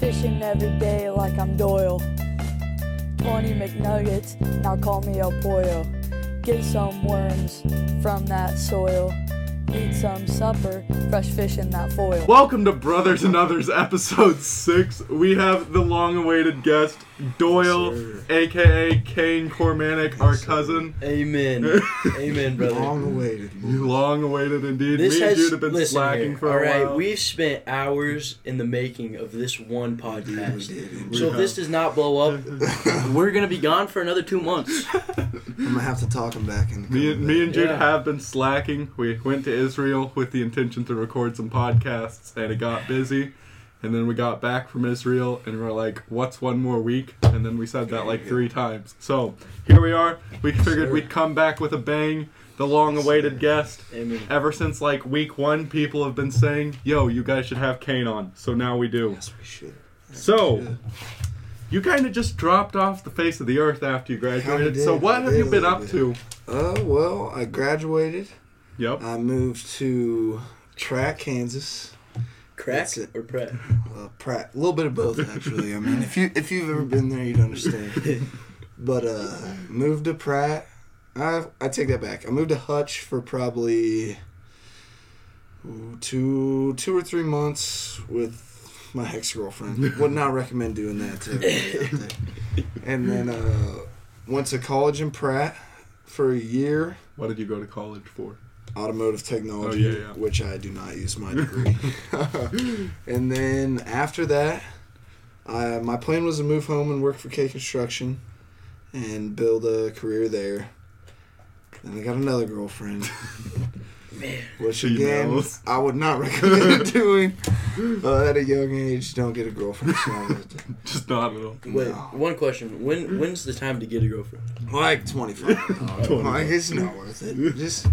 Fishing every day like I'm Doyle. 20 McNuggets, now call me El Pollo. Get some worms from that soil. Eat some supper, fresh fish in that foil. Welcome to Brothers and Others, episode six. We have the long-awaited guest, Doyle, Sir. aka Kane Cormanic, our sir. cousin. Amen. Amen, brother. Long awaited. Long-awaited indeed. This Me and has Jude have been slacking here, for a while. all right, while. We've spent hours in the making of this one We podcast. did. So if this does not blow up, we're gonna be gone for another two months. I'm gonna have to talk him back in. Me and, me and Jude Yeah. have been slacking. We went to Israel with the intention to record some podcasts, and it got busy. And then we got back from Israel, and we are like, "What's one more week?" And then we said that like three times. So here we are. We figured we'd come back with a bang. The long-awaited guest. Amen. Ever since like week one, people have been saying, "Yo, you guys should have Kane on." So now we do. Yes, we should. So Yeah. you kind of just dropped off the face of the earth after you graduated. Kinda So what I have you been up to? Uh, well, I graduated. Yep. I moved to Track, Kansas. Crack That's it. or Pratt? Uh, Pratt, a little bit of both actually. I mean, if you if you've ever been there, you'd understand. But uh, moved to Pratt. I I take that back. I moved to Hutch for probably two two or three months with my ex girlfriend. Would not recommend doing that to everybody out there. And then uh, went to college in Pratt for a year. What did you go to college for? Automotive technology, Oh, yeah, yeah. which I do not use my degree. and then after that, I, my plan was to move home and work for K Construction and build a career there. Then I got another girlfriend, Man, which again. I would not recommend doing uh, at a young age. Don't get a girlfriend. It's not worth it. Just not at all. wait. No. One question: When when's the time to get a girlfriend? Like twenty five. like it's not worth it. Just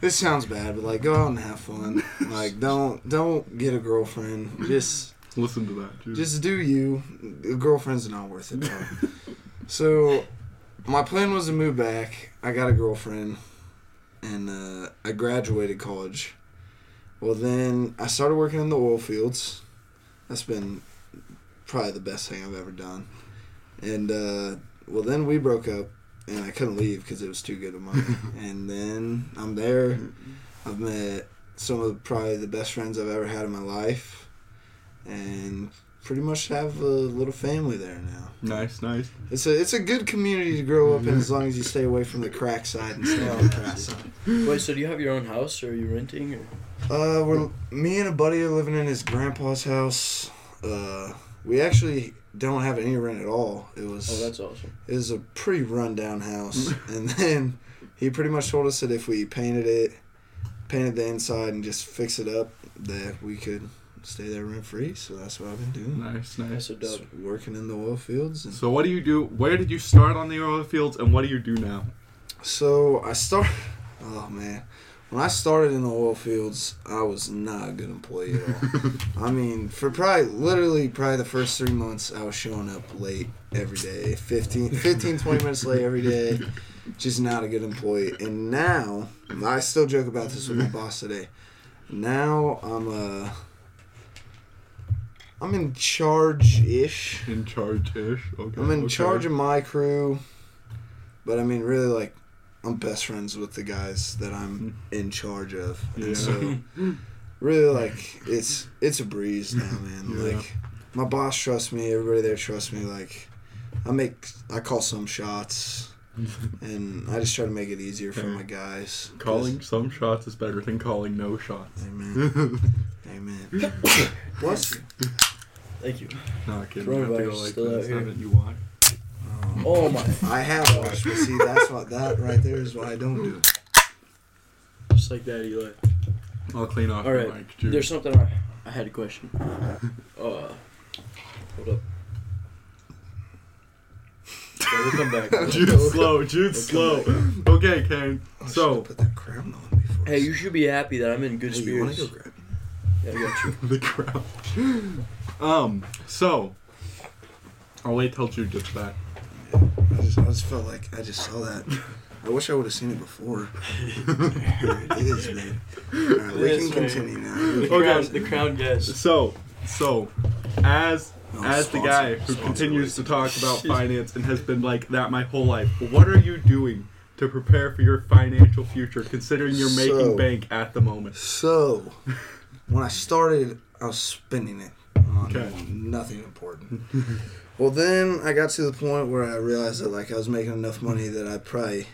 this sounds bad, but like go out and have fun. Like don't don't get a girlfriend. Just Listen to that. Dude. just do you. A girlfriend's not worth it. Bro. so my plan was to move back. I got a girlfriend, and uh, I graduated college. Well, then I started working in the oil fields. That's been probably the best thing I've ever done. And uh, well, then we broke up, and I couldn't leave because it was too good of money. and then I'm there. I've met some of probably the best friends I've ever had in my life, and pretty much have a little family there now. nice, nice. It's a it's a good community to grow up in as long as you stay away from the crack side and stay on the crack side. Wait, so do you have your own house, or are you renting? Or? Uh, we're me and a buddy are living in his grandpa's house. Uh, we actually don't have any rent at all. It was Oh, that's awesome. it was a pretty rundown house, and then he pretty much told us that if we painted it, painted the inside, and just fix it up, that we could stay there rent free. So that's what I've been doing. Nice, nice. so dope. Working in the oil fields. And So what do you do? Where did you start on the oil fields, and what do you do now? so I start. Oh man, when I started in the oil fields, I was not a good employee at all. I mean, for probably literally probably the first three months, I was showing up late every day, 15, 15 20 minutes late every day. Just not a good employee. And now, I still joke about this with my boss today. Now I'm uh I'm in charge ish. In charge ish. Okay. I'm in okay. charge of my crew, but I mean, really, like, I'm best friends with the guys that I'm mm. in charge of, Yeah. and so really, like, it's it's a breeze now, man. Yeah. Like, my boss trusts me. Everybody there trusts me. Like, I make I call some shots, and I just try to make it easier for my guys. Calling some shots is better than calling no shots. Amen. Amen. What? Thank you. Not kidding. You have to go Coronavirus like still out this, here. haven't you watched? Oh my! I have watched, but see, that's what that right there is what I don't do. Just like that, Eli. I'll clean off All your mic. Jude. There's something I, I had a question. Uh, hold up. Yeah, we'll come back. Jude slow. Jude slow. Okay, Kane. Oh, should've So put that crown on before. Hey, you should be happy that I'm in good Hey, you wanna spirits. go grab Yeah, I got you. the crowd. Um. So I'll wait till Jude gets back. I just, I just felt like I just saw that. I wish I would have seen it before. It is, man. All right, we Yes, can man. continue now. The Okay. crown, the crown guest. So, so, as Oh, as the sponsor- guy who sponsor continues to talk about finance and has been like that my whole life, what are you doing to prepare for your financial future, considering you're making So- bank at the moment? So, when I started, I was spending it on Okay. nothing important. well, then I got to the point where I realized that like I was making enough money that I probably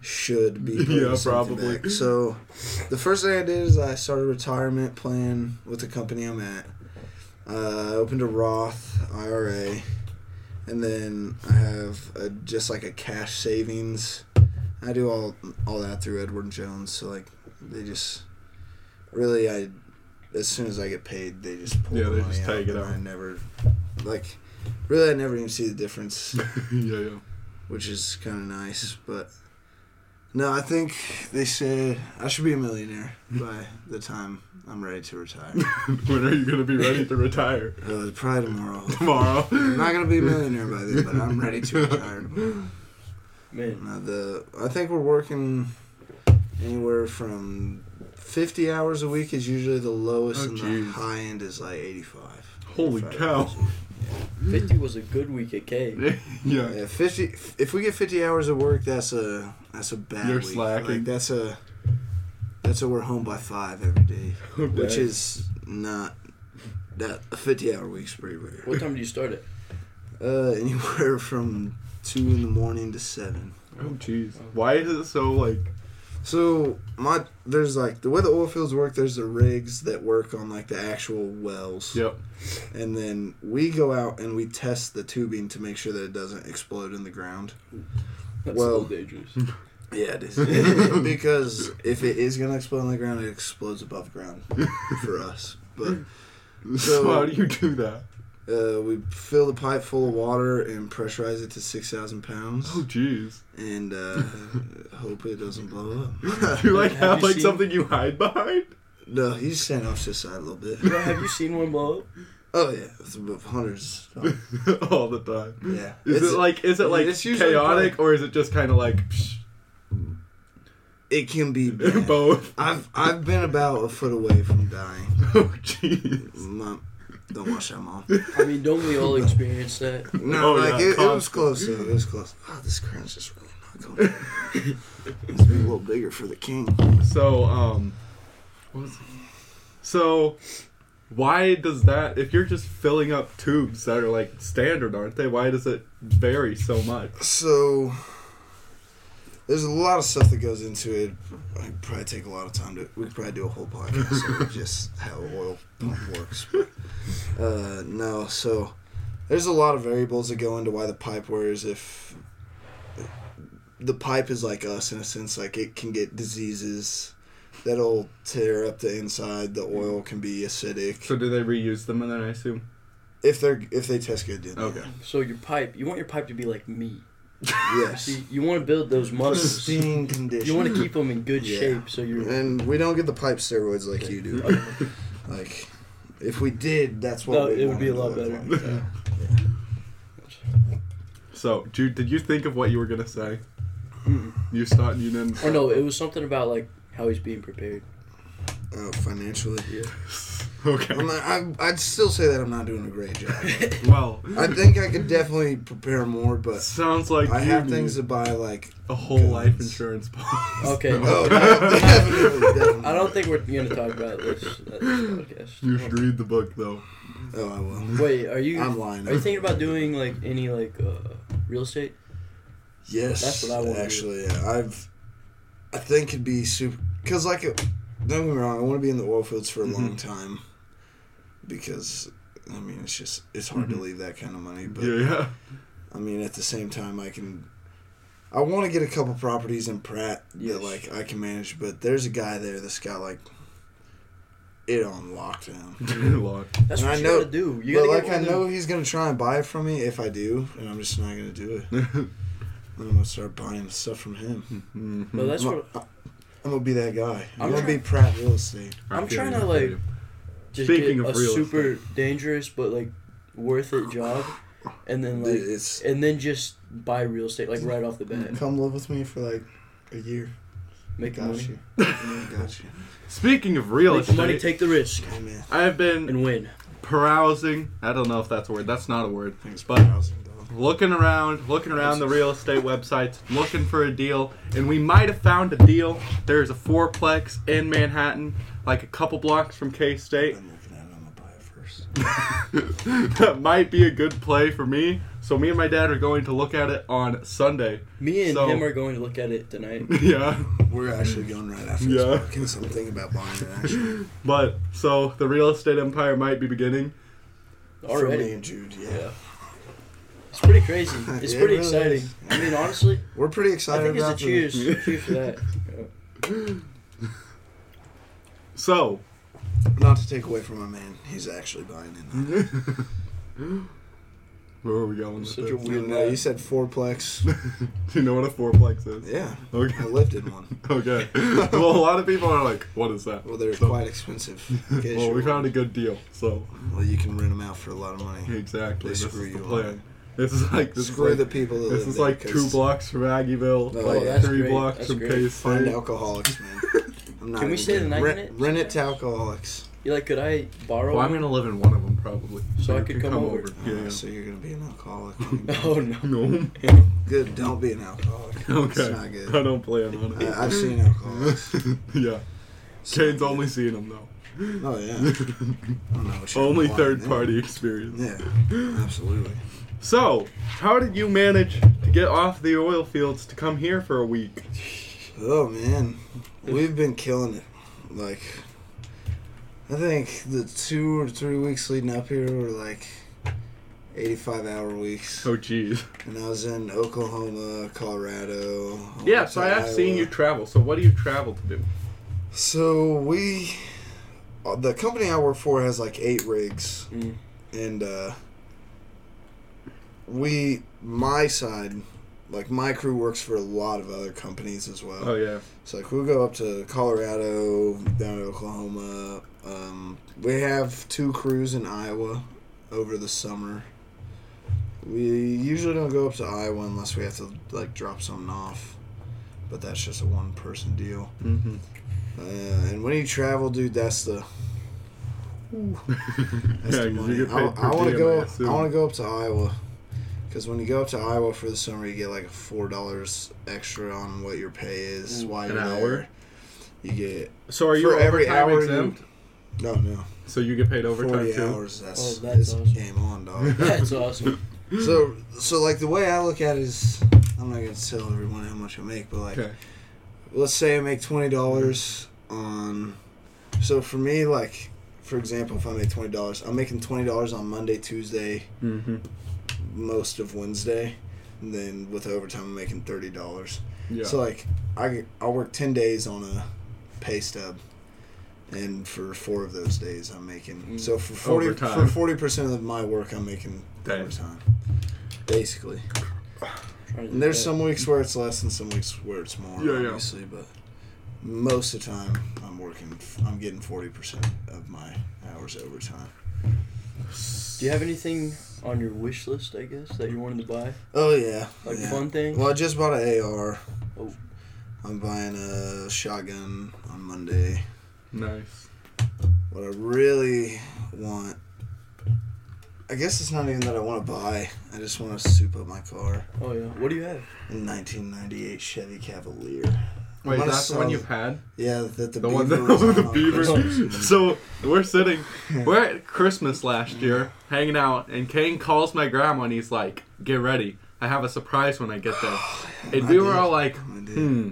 should be Yeah, probably. back. So, the first thing I did is I started a retirement plan with the company I'm at. Uh, I opened a Roth IRA, and then I have a, just like a cash savings. I do all all that through Edward Jones. So like they just really I as soon as I get paid they just pull Yeah, the they money just take it and out. I never like really I never even see the difference, yeah, yeah. which is kind of nice. But no, I think they said I should be a millionaire by the time I'm ready to retire. when are you gonna be ready to retire? uh, probably tomorrow. Tomorrow. I'm not gonna be a millionaire by then, but I'm ready to retire. tomorrow. Man, Uh, the I think we're working anywhere from fifty hours a week is usually the lowest, Oh, and jeez. the high end is like eighty five. Holy cow. 50 was a good week at K. yeah. Yeah, fifty. If we get fifty hours of work, that's a that's a bad. You're week. slacking. Like, that's a that's a we're home by five every day, Okay. which is not that a fifty hour week's pretty rare. What time do you start it? Uh, anywhere from two in the morning to seven. Oh jeez. Why is it so like? So my there's like the way the oil fields work. There's the rigs that work on like the actual wells. Yep. And then we go out and we test the tubing to make sure that it doesn't explode in the ground. That's Well- a little dangerous. Yeah, it is. because if it is gonna explode in the ground, it explodes above ground for us. But So, So- how do you do that? Uh, we fill the pipe full of water and pressurize it to six thousand pounds, Oh jeez. and uh, hope it doesn't blow up. Do you like Have have you like seen- something you hide behind? no, he's standing off to the side a little bit. Bro, have you seen one blow up? Oh yeah, it's about hundreds. All the time. Yeah, Is It's- it like is it like it's chaotic or is it just kind of like psh, it can be bad. both? I've I've been about a foot away from dying. Oh jeez. Mom, don't watch that, mom. I mean, don't we all experience that? No, Oh, like yeah, it, it was close. Though. It was close. Oh, this crown's just really not going. It's be a little bigger for the king. So um, what was it? So why does that? If you're just filling up tubes that are like standard, aren't they? Why does it vary so much? So there's a lot of stuff that goes into it. I probably take a lot of time to. We could probably do a whole podcast of just how a oil pump works. But, uh, no, so there's a lot of variables that go into why the pipe wears. If the pipe is like us in a sense, like it can get diseases that'll tear up the inside. The oil can be acidic. So do they reuse them? And then I assume. If they're if they test good, then Okay. So your pipe, you want your pipe to be like meat. Yes. See, you want to build those muscles. Pristine condition. You want to keep them in good Yeah. shape, so you're. And we don't get the pipe steroids like you do. Like, if we did, that's what No, we'd it would be a lot to better. look. So, Jude, did you think of what you were gonna say? You started. You didn't. Or no, it was something about like how he's being prepared. Oh, financially. Okay. I'm not, I, I'd still say that I'm not doing a great job. Well, I think I could definitely prepare more, but sounds like I you have need things to buy, like. a whole guns. life insurance policy. Okay. Oh, definitely, definitely. I don't think we're gonna talk about this at this podcast. You should read the book though. Oh, I will. Wait, are you? I'm lying. Are you thinking about doing like any like uh, real estate? Yes, That's what I wanna. Actually, yeah, I've. I think it'd be super. Cause like, it, don't get me wrong, I want to be in the oil fields for a long Mhm. time. Because, I mean, it's just it's hard to Mhm. leave that kind of money. But Yeah, yeah. I mean, at the same time, I can. I want to get a couple properties in Pratt Yes. that like I can manage, but there's a guy there that's got like it on lockdown. Lot. That's And what I you know- gotta do. You but gotta like I know them- he's gonna try and buy it from me if I do, and I'm just not gonna do it. I'm gonna start buying stuff from him. Mhm. But that's I'm, what gonna- I'm gonna be that guy. I'm, I'm gonna trying- be Pratt Real Estate. I I'm trying to, like, you. Just Speaking get of a real super estate. dangerous but like worth it job, and then like it's and then just buy real estate like right off the bat, come live with me for like a year. make the Got money, you. Got you. Speaking of real make estate, money, take the risk, Hey man. I have been and win. Perusing. I don't know if that's a word. That's not a word. I think it's But- browsing, though. Looking around, looking around the real estate websites, looking for a deal, and we might have found a deal. There's a fourplex in Manhattan, like a couple blocks from K State. I'm looking at it. I'm gonna buy it first. that might be a good play for me. So me and my dad are going to look at it on Sunday. Me and So- him are going to look at it tonight. yeah, We're actually going right after Yeah. this podcast. I'm thinking about buying it actually. but so the real estate empire might be beginning. For me Already. and Jude, yeah. Yeah. It's pretty crazy. It's Yeah, it pretty really exciting. is. I mean, honestly, We're pretty excited. I excited think it's a about the- cheers. cheers for that. So Not to take away from my man, he's actually buying it. where are we going with Such this? a You, weird uh, know, man. you said fourplex. Do you know what a fourplex is? Yeah, Okay. I lived in one. Okay. well, a lot of people are like, "What is that?" Well, they're So- quite expensive. Well, you're we found a good deal, so Well, you can rent them out for a lot of money. exactly. They This screw is the you plan. On. This is like this Screw is like, the people that This live is there, like two 'cause blocks from Aggieville, Oh, like that's three great. blocks That's from great. K Find alcoholics, man. I'm not Can we stay the night rent, in it? Rent it to alcoholics. You're like, could I borrow? Well, I'm gonna live in one of them probably, So I could can come over. Yeah, Uh, yeah. So you're gonna be an alcoholic. Oh no. No. good. Don't be an alcoholic. It's Okay. not I don't plan on it. I, I've seen alcoholics. yeah. It's Kane's not only seen them though. Oh yeah. I don't know what you're only third party experience. Yeah, absolutely. So, how did you manage to get off the oil fields to come here for a week? Oh man, we've been killing it. Like, I think the two or three weeks leading up here were like 85 hour weeks. Oh, geez. And I was in Oklahoma, Colorado. I Yeah, so I have seen you travel. So, what do you travel to do? So we, uh, the company I work for has like eight rigs, Mm. and uh, we, my side, like my crew works for a lot of other companies as well. Oh, yeah. So like we'll go up to Colorado, down to Oklahoma. Um, we have two crews in Iowa over the summer. We usually don't go up to Iowa unless we have to like drop something off, but that's just a one person deal. Mm-hmm. Uh, and when you travel, dude, that's the that's yeah, the money. I, I want to go. I want to go up to Iowa because when you go up to Iowa for the summer, you get like four dollars extra on what your pay is Ooh, while an you're hour? there. You get So, are you For every overtime hour exempt? no no So, you get paid overtime forty too? hours. That's, Oh, that's it's awesome. game on, dog. That's awesome. so so like the way I look at it is, I'm not gonna tell everyone how much I make, but like Okay. let's say I make twenty dollars on. So for me, like for example, if I make twenty dollars, I'm making twenty dollars on Monday, Tuesday, Mm-hmm. Most of Wednesday, and then with overtime, I'm making thirty dollars. Yeah. So like I I work ten days on a pay stub, and for four of those days, I'm making Mm. so for forty Overtime. for forty percent of my work, I'm making Dang. overtime, basically. And there's some weeks where it's less and some weeks where it's more, Yeah, yeah. obviously, but most of the time I'm working, I'm getting 40% of my hours overtime. Do you have anything on your wish list? I guess that you wanted to buy, Oh, yeah. like yeah. fun things. Well, I just bought an AR. Oh. I'm buying a shotgun on Monday. Nice. What I really want, I guess it's not even that I want to buy. I just want to soup up my car. Oh yeah. What do you have? A 1998 Chevy Cavalier. Wait, I'm that's the one you've had? Yeah, that the The beaver one that was the on beaver. So we're sitting, we're at Christmas last year, hanging out, and Kane calls my grandma and he's like, "Get ready, I have a surprise when I get there." And I we were all like, "Hmm,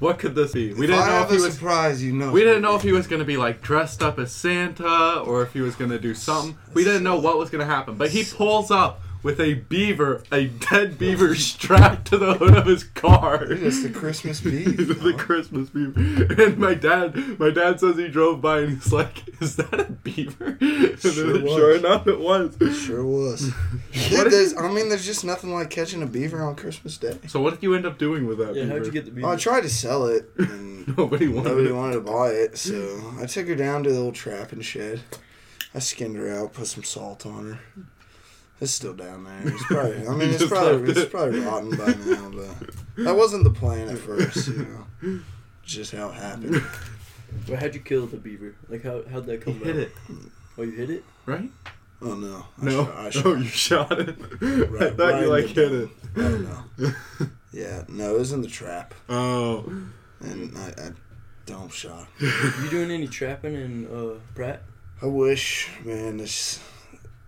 what could this be?" We If didn't I know have if he was. surprise, you know. We didn't know if he was gonna be like dressed up as Santa or if he was gonna do something. We didn't know what was gonna happen. But he pulls up with a beaver, a dead beaver strapped to the hood of his car. Dude, it's the Christmas beef. the dog. Christmas beaver. And my dad, my dad says he drove by and he's like, "Is that a beaver?" And Sure then, was. sure enough, it was. Sure was. What Dude, did there's, I mean, there's just nothing like catching a beaver on Christmas Day. So what did you end up doing with that Yeah. beaver? How'd you get the beaver? Well, I tried to sell it, and Nobody wanted nobody it. wanted to buy it, so I took her down to the old trapping shed. I skinned her out, put some salt on her. It's still down there. It's probably, I mean, it's probably, it's probably rotten by now, but that wasn't the plan at first, you know. Just how it happened. Well, how'd you kill the beaver? Like how how'd that He come hit about? it. Oh, you hit it? right? Oh no. I no. shot- I shot. oh, you shot it. I thought right you like in the hit it. Oh no. Yeah, no, it was in the trap, Oh. and I, I don't shot. You doing any trapping in uh, Pratt? I wish, man. This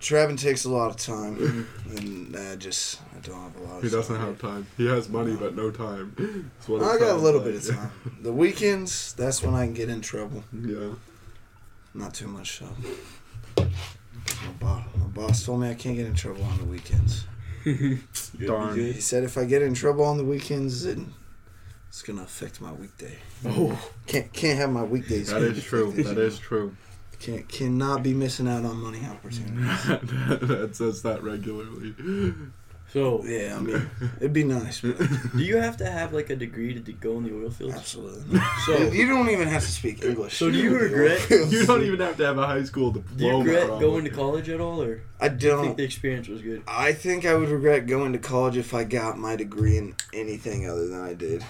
trapping takes a lot of time, mm-hmm. and I just I don't have a lot. Of He doesn't time. have time. He has money but no time. What I got a little like. bit of time. The weekends, that's when I can get in trouble. yeah. Not too much so. My boss, my boss told me I can't get in trouble on the weekends. Darn. He said if I get in trouble on the weekends, then it's gonna affect my weekday. Oh, Can't can't have my weekdays. That is true. That is true. Can't cannot be missing out on money opportunities. that says that regularly. so Yeah, I mean it'd be nice, but do you have to have like a degree to d- go in the oil fields? absolutely. So you don't even have to speak English. So do you regret- You don't even have to have a high school do you diploma. regret probably. going to college at all, or I do you think don't. the experience was good? I think I would regret going to college if I got my degree in anything other than I did.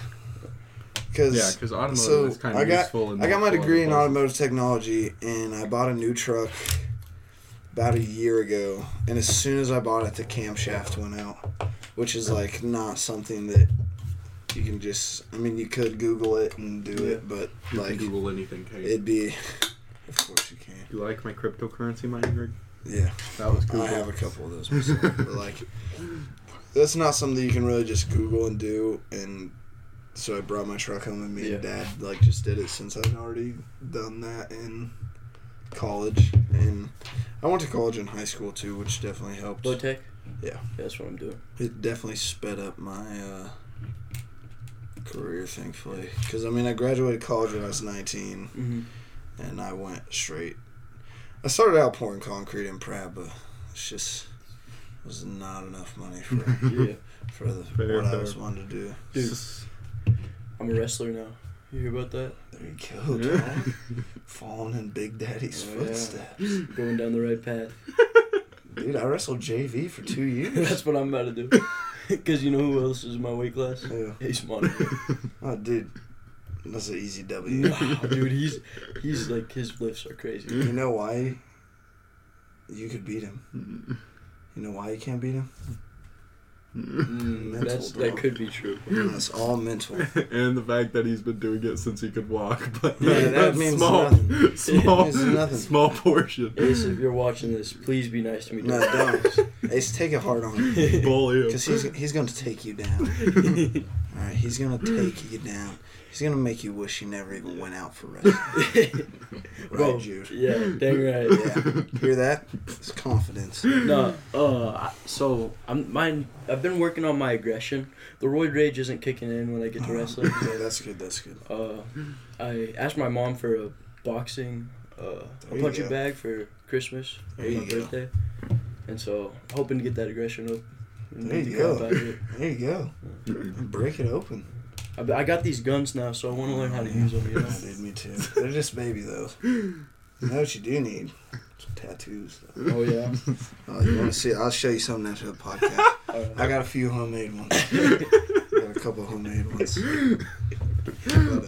Because Yeah, because automotive So, is kind of I got- useful. I got my degree in automotive technology, and I bought a new truck about a year ago. And as soon as I bought it, the camshaft went out, which is like not something that you can just. I mean, you could Google it and do it, but You like can Google anything, it'd be. Of course you can. you like my cryptocurrency mining rig? Yeah, That was I Google. have a couple of those myself, but like that's not something you can really just Google and do. And so I brought my truck home, and me and Dad like just did it since I'd already done that in college. And I went to college in high school too, which definitely helped. Low tech? Yeah. That's what I'm doing. It definitely sped up my uh, career, thankfully. Because I mean, I graduated college when I was 19, Mm-hmm. and I went straight. I started out pouring concrete in Pratt, but it's just it was not enough money for Yeah. for the Fair, what I was wanting to do. Dude. I'm a wrestler now. You hear about that? There you go, dog. Falling in Big Daddy's Oh, yeah. footsteps. Going down the right path. Dude, I wrestled JV for two years. That's what I'm about to do. Because you know who else is in my weight class? Yeah. Ace Monaco. Oh, dude, that's an easy W. no, dude, he's he's like his lifts are crazy. You know why? You could beat him. You know why you can't beat him? Mm, that's bro. that could be true. That's all mental. and the fact that he's been doing it since he could walk. But Yeah, that that's means small, nothing. small, It means nothing. small portion. Ace, if you're watching this, please be nice to me. No, don't. Ace, take it hard on him. Bully him. Because he's, he's going to take you down. All right, he's going to take you down. He's going to make you wish you never even went out for wrestling. Bro, Right, Jude? Yeah, dang right. Yeah. Hear that? It's confidence. No, uh, so I'm mine. I've been working on my aggression. The roid rage isn't kicking in when I get to wrestling. Yeah, that's good. That's good. Uh, I asked my mom for a boxing, uh, a punching bag for Christmas There or you my go. birthday, and so hoping to get that aggression up. And There you the crap go. out of it. There you go. Break it open. I, I got these guns now, so I want to learn how to use them. You know. Yeah, dude, me too. They're just baby though. You know what you do need? Some tattoos. Though. Oh yeah. Oh, you want to see? I'll show you something after the podcast. Alright. I got a few homemade ones. got a couple homemade ones. But, uh,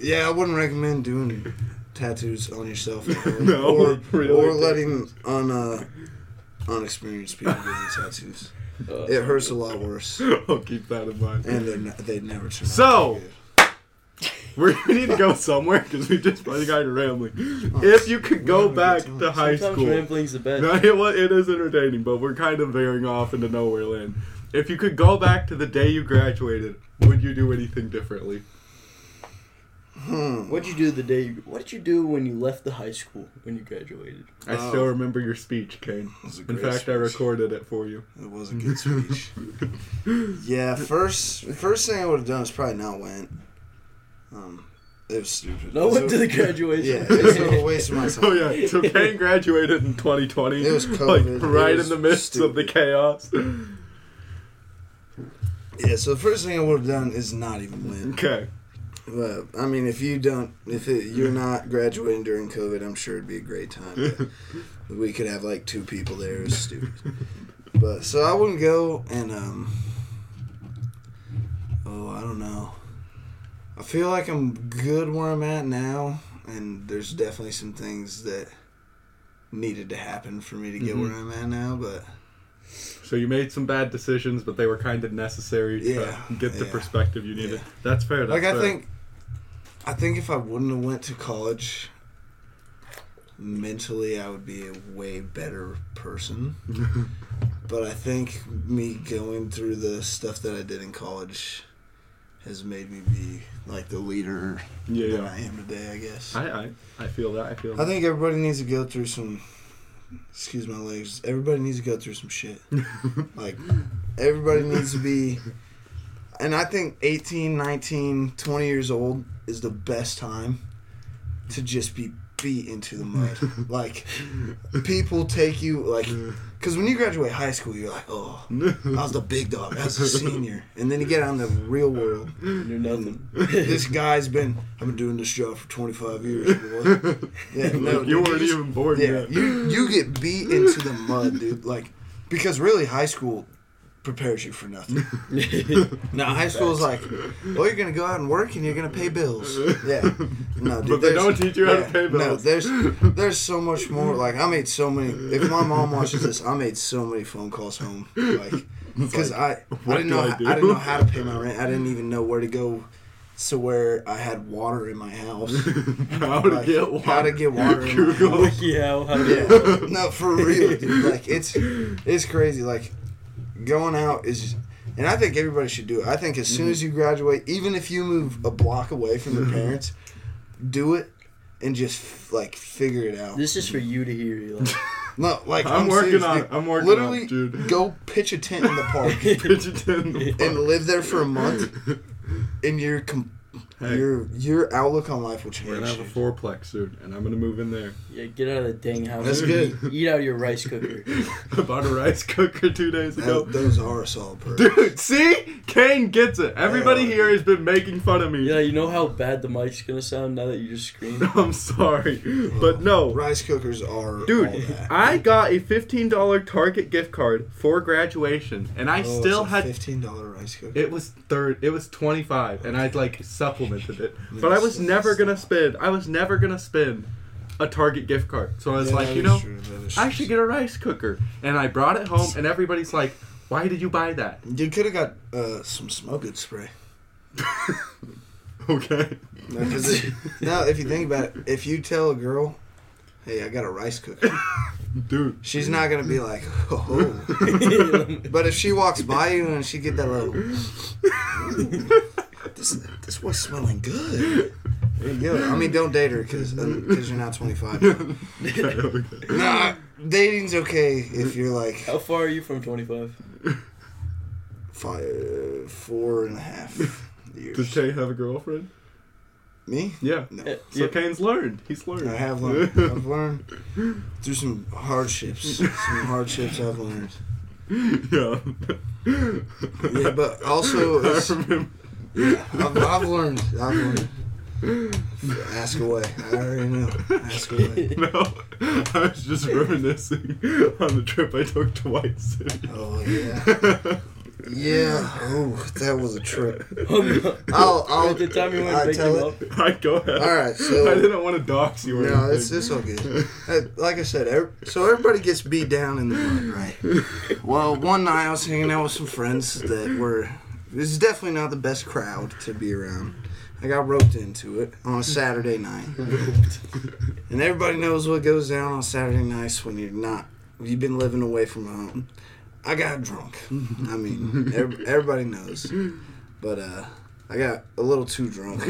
yeah, I wouldn't recommend doing tattoos on yourself or, No, or, really or letting un, uh, unexperienced people do tattoos. Uh, It hurts a lot worse, I'll keep that in mind. and they're ne- they never turn So- out good. We're, need to go somewhere because we just probably got rambling. If you could go We're having a back to high Sometimes school, rambling's the best. no, it, it is entertaining, but we're kind of veering off into nowhere land. If you could go back to the day you graduated, would you do anything differently? Hmm. What'd you do the day? You, what did you do when you left the high school when you graduated? I Oh. still remember your speech, Kane. It was a In great fact, I recorded it for you. It was a good speech. yeah, first first thing I would have done is probably not went. Um, it was stupid. No It was went to the graduation. Yeah, it was a waste of my time. Oh yeah, so Kane graduated in 2020. It was like COVID. It right was in the midst of the chaos. Yeah, so the first thing I would have done is not even win. Okay. But I mean, if you don't, if it, you're not graduating during COVID, I'm sure it'd be a great time. We could have like two people there. It's stupid. But so I wouldn't go and um. Oh, I don't know. I feel like I'm good where I'm at now, and there's definitely some things that needed to happen for me to get Mhm. where I'm at now. But So you made some bad decisions, but they were kind of necessary to Yeah, get the yeah. perspective you needed. Yeah. That's fair. That's like I fair. think, I think if I wouldn't have went to college, mentally I would be a way better person. but I think me going through the stuff that I did in college has made me be like the leader yeah, that yeah. I am today. I guess. I, I I feel that. I feel. I that. think everybody needs to go through some. Excuse my legs. Everybody needs to go through some shit. like, everybody needs to be. And I think 18, 19, 20 years old is the best time to just be beat into the mud. like, people take you, like, because when you graduate high school, you're like, oh, I was the big dog. I was a senior. And then you get out in the real world. You're nothing. This guy's been, I've been doing this job for 25 years, boy. Yeah, no, you dude, weren't just- even born Yeah, yet. you you get beat into the mud, dude. Like, because really, high school prepares you for nothing. Now, high school is like, well, you're gonna go out and work and you're gonna pay bills. Yeah, no, dude. But they don't teach you how to yeah, pay No, bills. there's there's so much more. Like, I made so many. If my mom watches this, I made so many phone calls home. Like, because I I didn't know I I, didn't know how to pay my rent. I didn't even know where to go. To where I had water in my house. how to Like, get water. How to get water in my house. yeah, how Yeah. No, for real, dude. Like it's it's crazy. Like going out is and I think everybody should do it. I think as soon as mm-hmm. you graduate, even if you move a block away from your parents, do it and just like figure it out. This is for you to hear. Eli. No, like I'm, I'm, working serious, on. dude. I'm working Literally, on, it, dude. go pitch a tent in the park Pitch it in the and live there for a month, and your com- Hey. your your outlook on life will change. We're change. gonna have a fourplex soon, and I'm gonna move in there. yeah, get out of the dang house. That's good. Eat, eat out of your rice cooker. I bought a rice cooker two days ago. Tho- those are a solid perk. Dude, see? Kane gets it. Everybody Yeah. here has been making fun of me. Yeah, you know how bad the mic's gonna sound now that you just screamed. I'm sorry. But no. Rice cookers are all Dude, that. I got a $15 Target gift card for graduation, and I Oh, still it's a had fifteen dollar rice cooker. It was third. It was twenty five, and I'd like supplemented it. But I was never gonna spend. I was never gonna spend a Target gift card. So I was Yeah, like, you know, true, I should get a rice cooker. And I brought it home, and everybody's like, "Why did you buy that?" You could have got uh, some smoke it spray. Okay. No, it- no, if you think about it, if you tell a girl, "Hey, I got a rice cooker," Dude. she's not gonna be like, "Oh." But if she walks by you and she get that little, this this was smelling good. There you go. I mean, don't date her because because um, you're not 25. Okay, okay. Nah, dating's okay if you're like How far are you from 25? five, four and a half years. Does Kane have a girlfriend? Me? Yeah. No. Yeah, So yeah. Kane's learned. He's learned. I have learned. I've learned through some hardships. Some hardships I've learned. yeah. Yeah, but also I remember. Yeah, I've, I've learned. I've learned. Ask away. I already know. Ask away. No, I was just reminiscing on the trip I took to White City. Oh yeah. Yeah. Oh, that was a trip. I'll, I'll. I'll At the time you went I to pick tell it- up. I go ahead. All right, so- I didn't want to dox you or No, anything. it's, it's all good. Uh, Like I said, ev so everybody gets beat down in the mud, right? Well, one night I was hanging out with some friends that were. This is definitely not the best crowd to be around. I got roped into it on a Saturday night, and everybody knows what goes down on Saturday nights when you're not. You've been living away from home. I got drunk. I mean, everybody knows, but uh, I got a little too drunk.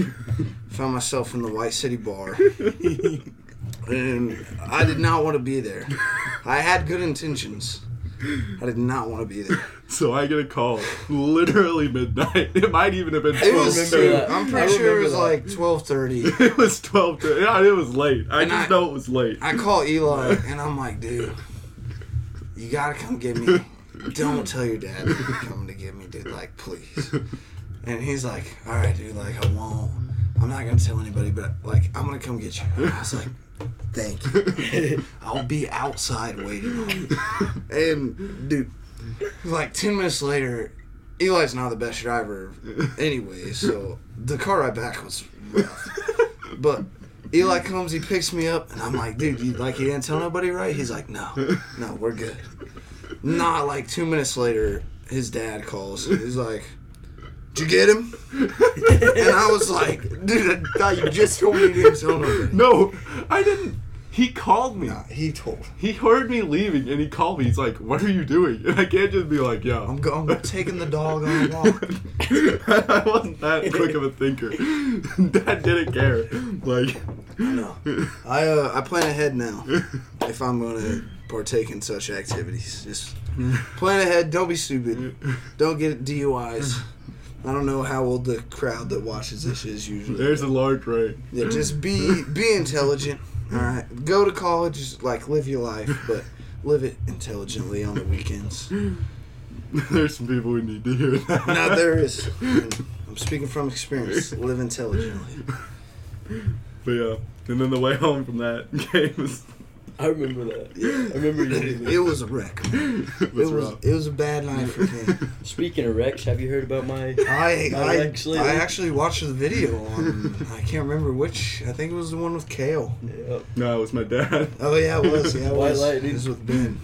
Found myself in the White City bar and I did not want to be there. I had good intentions. I did not want to be there. So I get a call, literally midnight. It might even have been It twelve was. remember thirty. I'm I pretty sure it remember was that. like twelve thirty. It was twelve. To, yeah, it was late. I And just I- know it was late. I call Eli and I'm like, dude, you gotta come get me. Don't tell your dad that you're coming to get me, dude. Like, please. And he's like, all right, dude. Like, I won't. I'm not gonna tell anybody, but like, I'm gonna come get you. And I was like, thank you. I'll be outside waiting on you. And dude, like ten minutes later, Eli's not the best driver, anyway. So the car ride back was rough. But Eli comes, he picks me up, and I'm like, dude, you like you didn't tell nobody, right? He's like, no, no, we're good. Not like two minutes later, his dad calls. He's like, did you get him? And I was like, dude, I thought you just told me you didn't tell nobody. No, I didn't. He called me. Nah, he told. He heard me leaving and he called me. He's like, "What are you doing?" And I can't just be like, "Yeah." I'm going. I'm taking the dog on a walk. I wasn't that quick of a thinker. Dad didn't care. Like, No, I uh, I plan ahead now. If I'm gonna partake in such activities, just plan ahead. Don't be stupid. Don't get DUIs. I don't know how old the crowd that watches this is usually. there's a large rate. Yeah, just be be intelligent. All right, go to college, like live your life, but live it intelligently on the weekends. There's some people who need to hear that. Now there is. I'm speaking from experience. Live intelligently. But yeah, and then the way home from that game was, I remember that. Yeah, I remember you. It was a wreck. it It was was it was a bad night for Ken. Speaking of wrecks, have you heard about my? I My I, wrecks lately? I actually watched the video on I can't remember which I think it was the one with Kale. Yeah, No, it was my dad. Oh yeah, it was. Yeah, it White was. Lightning. It was with Ben.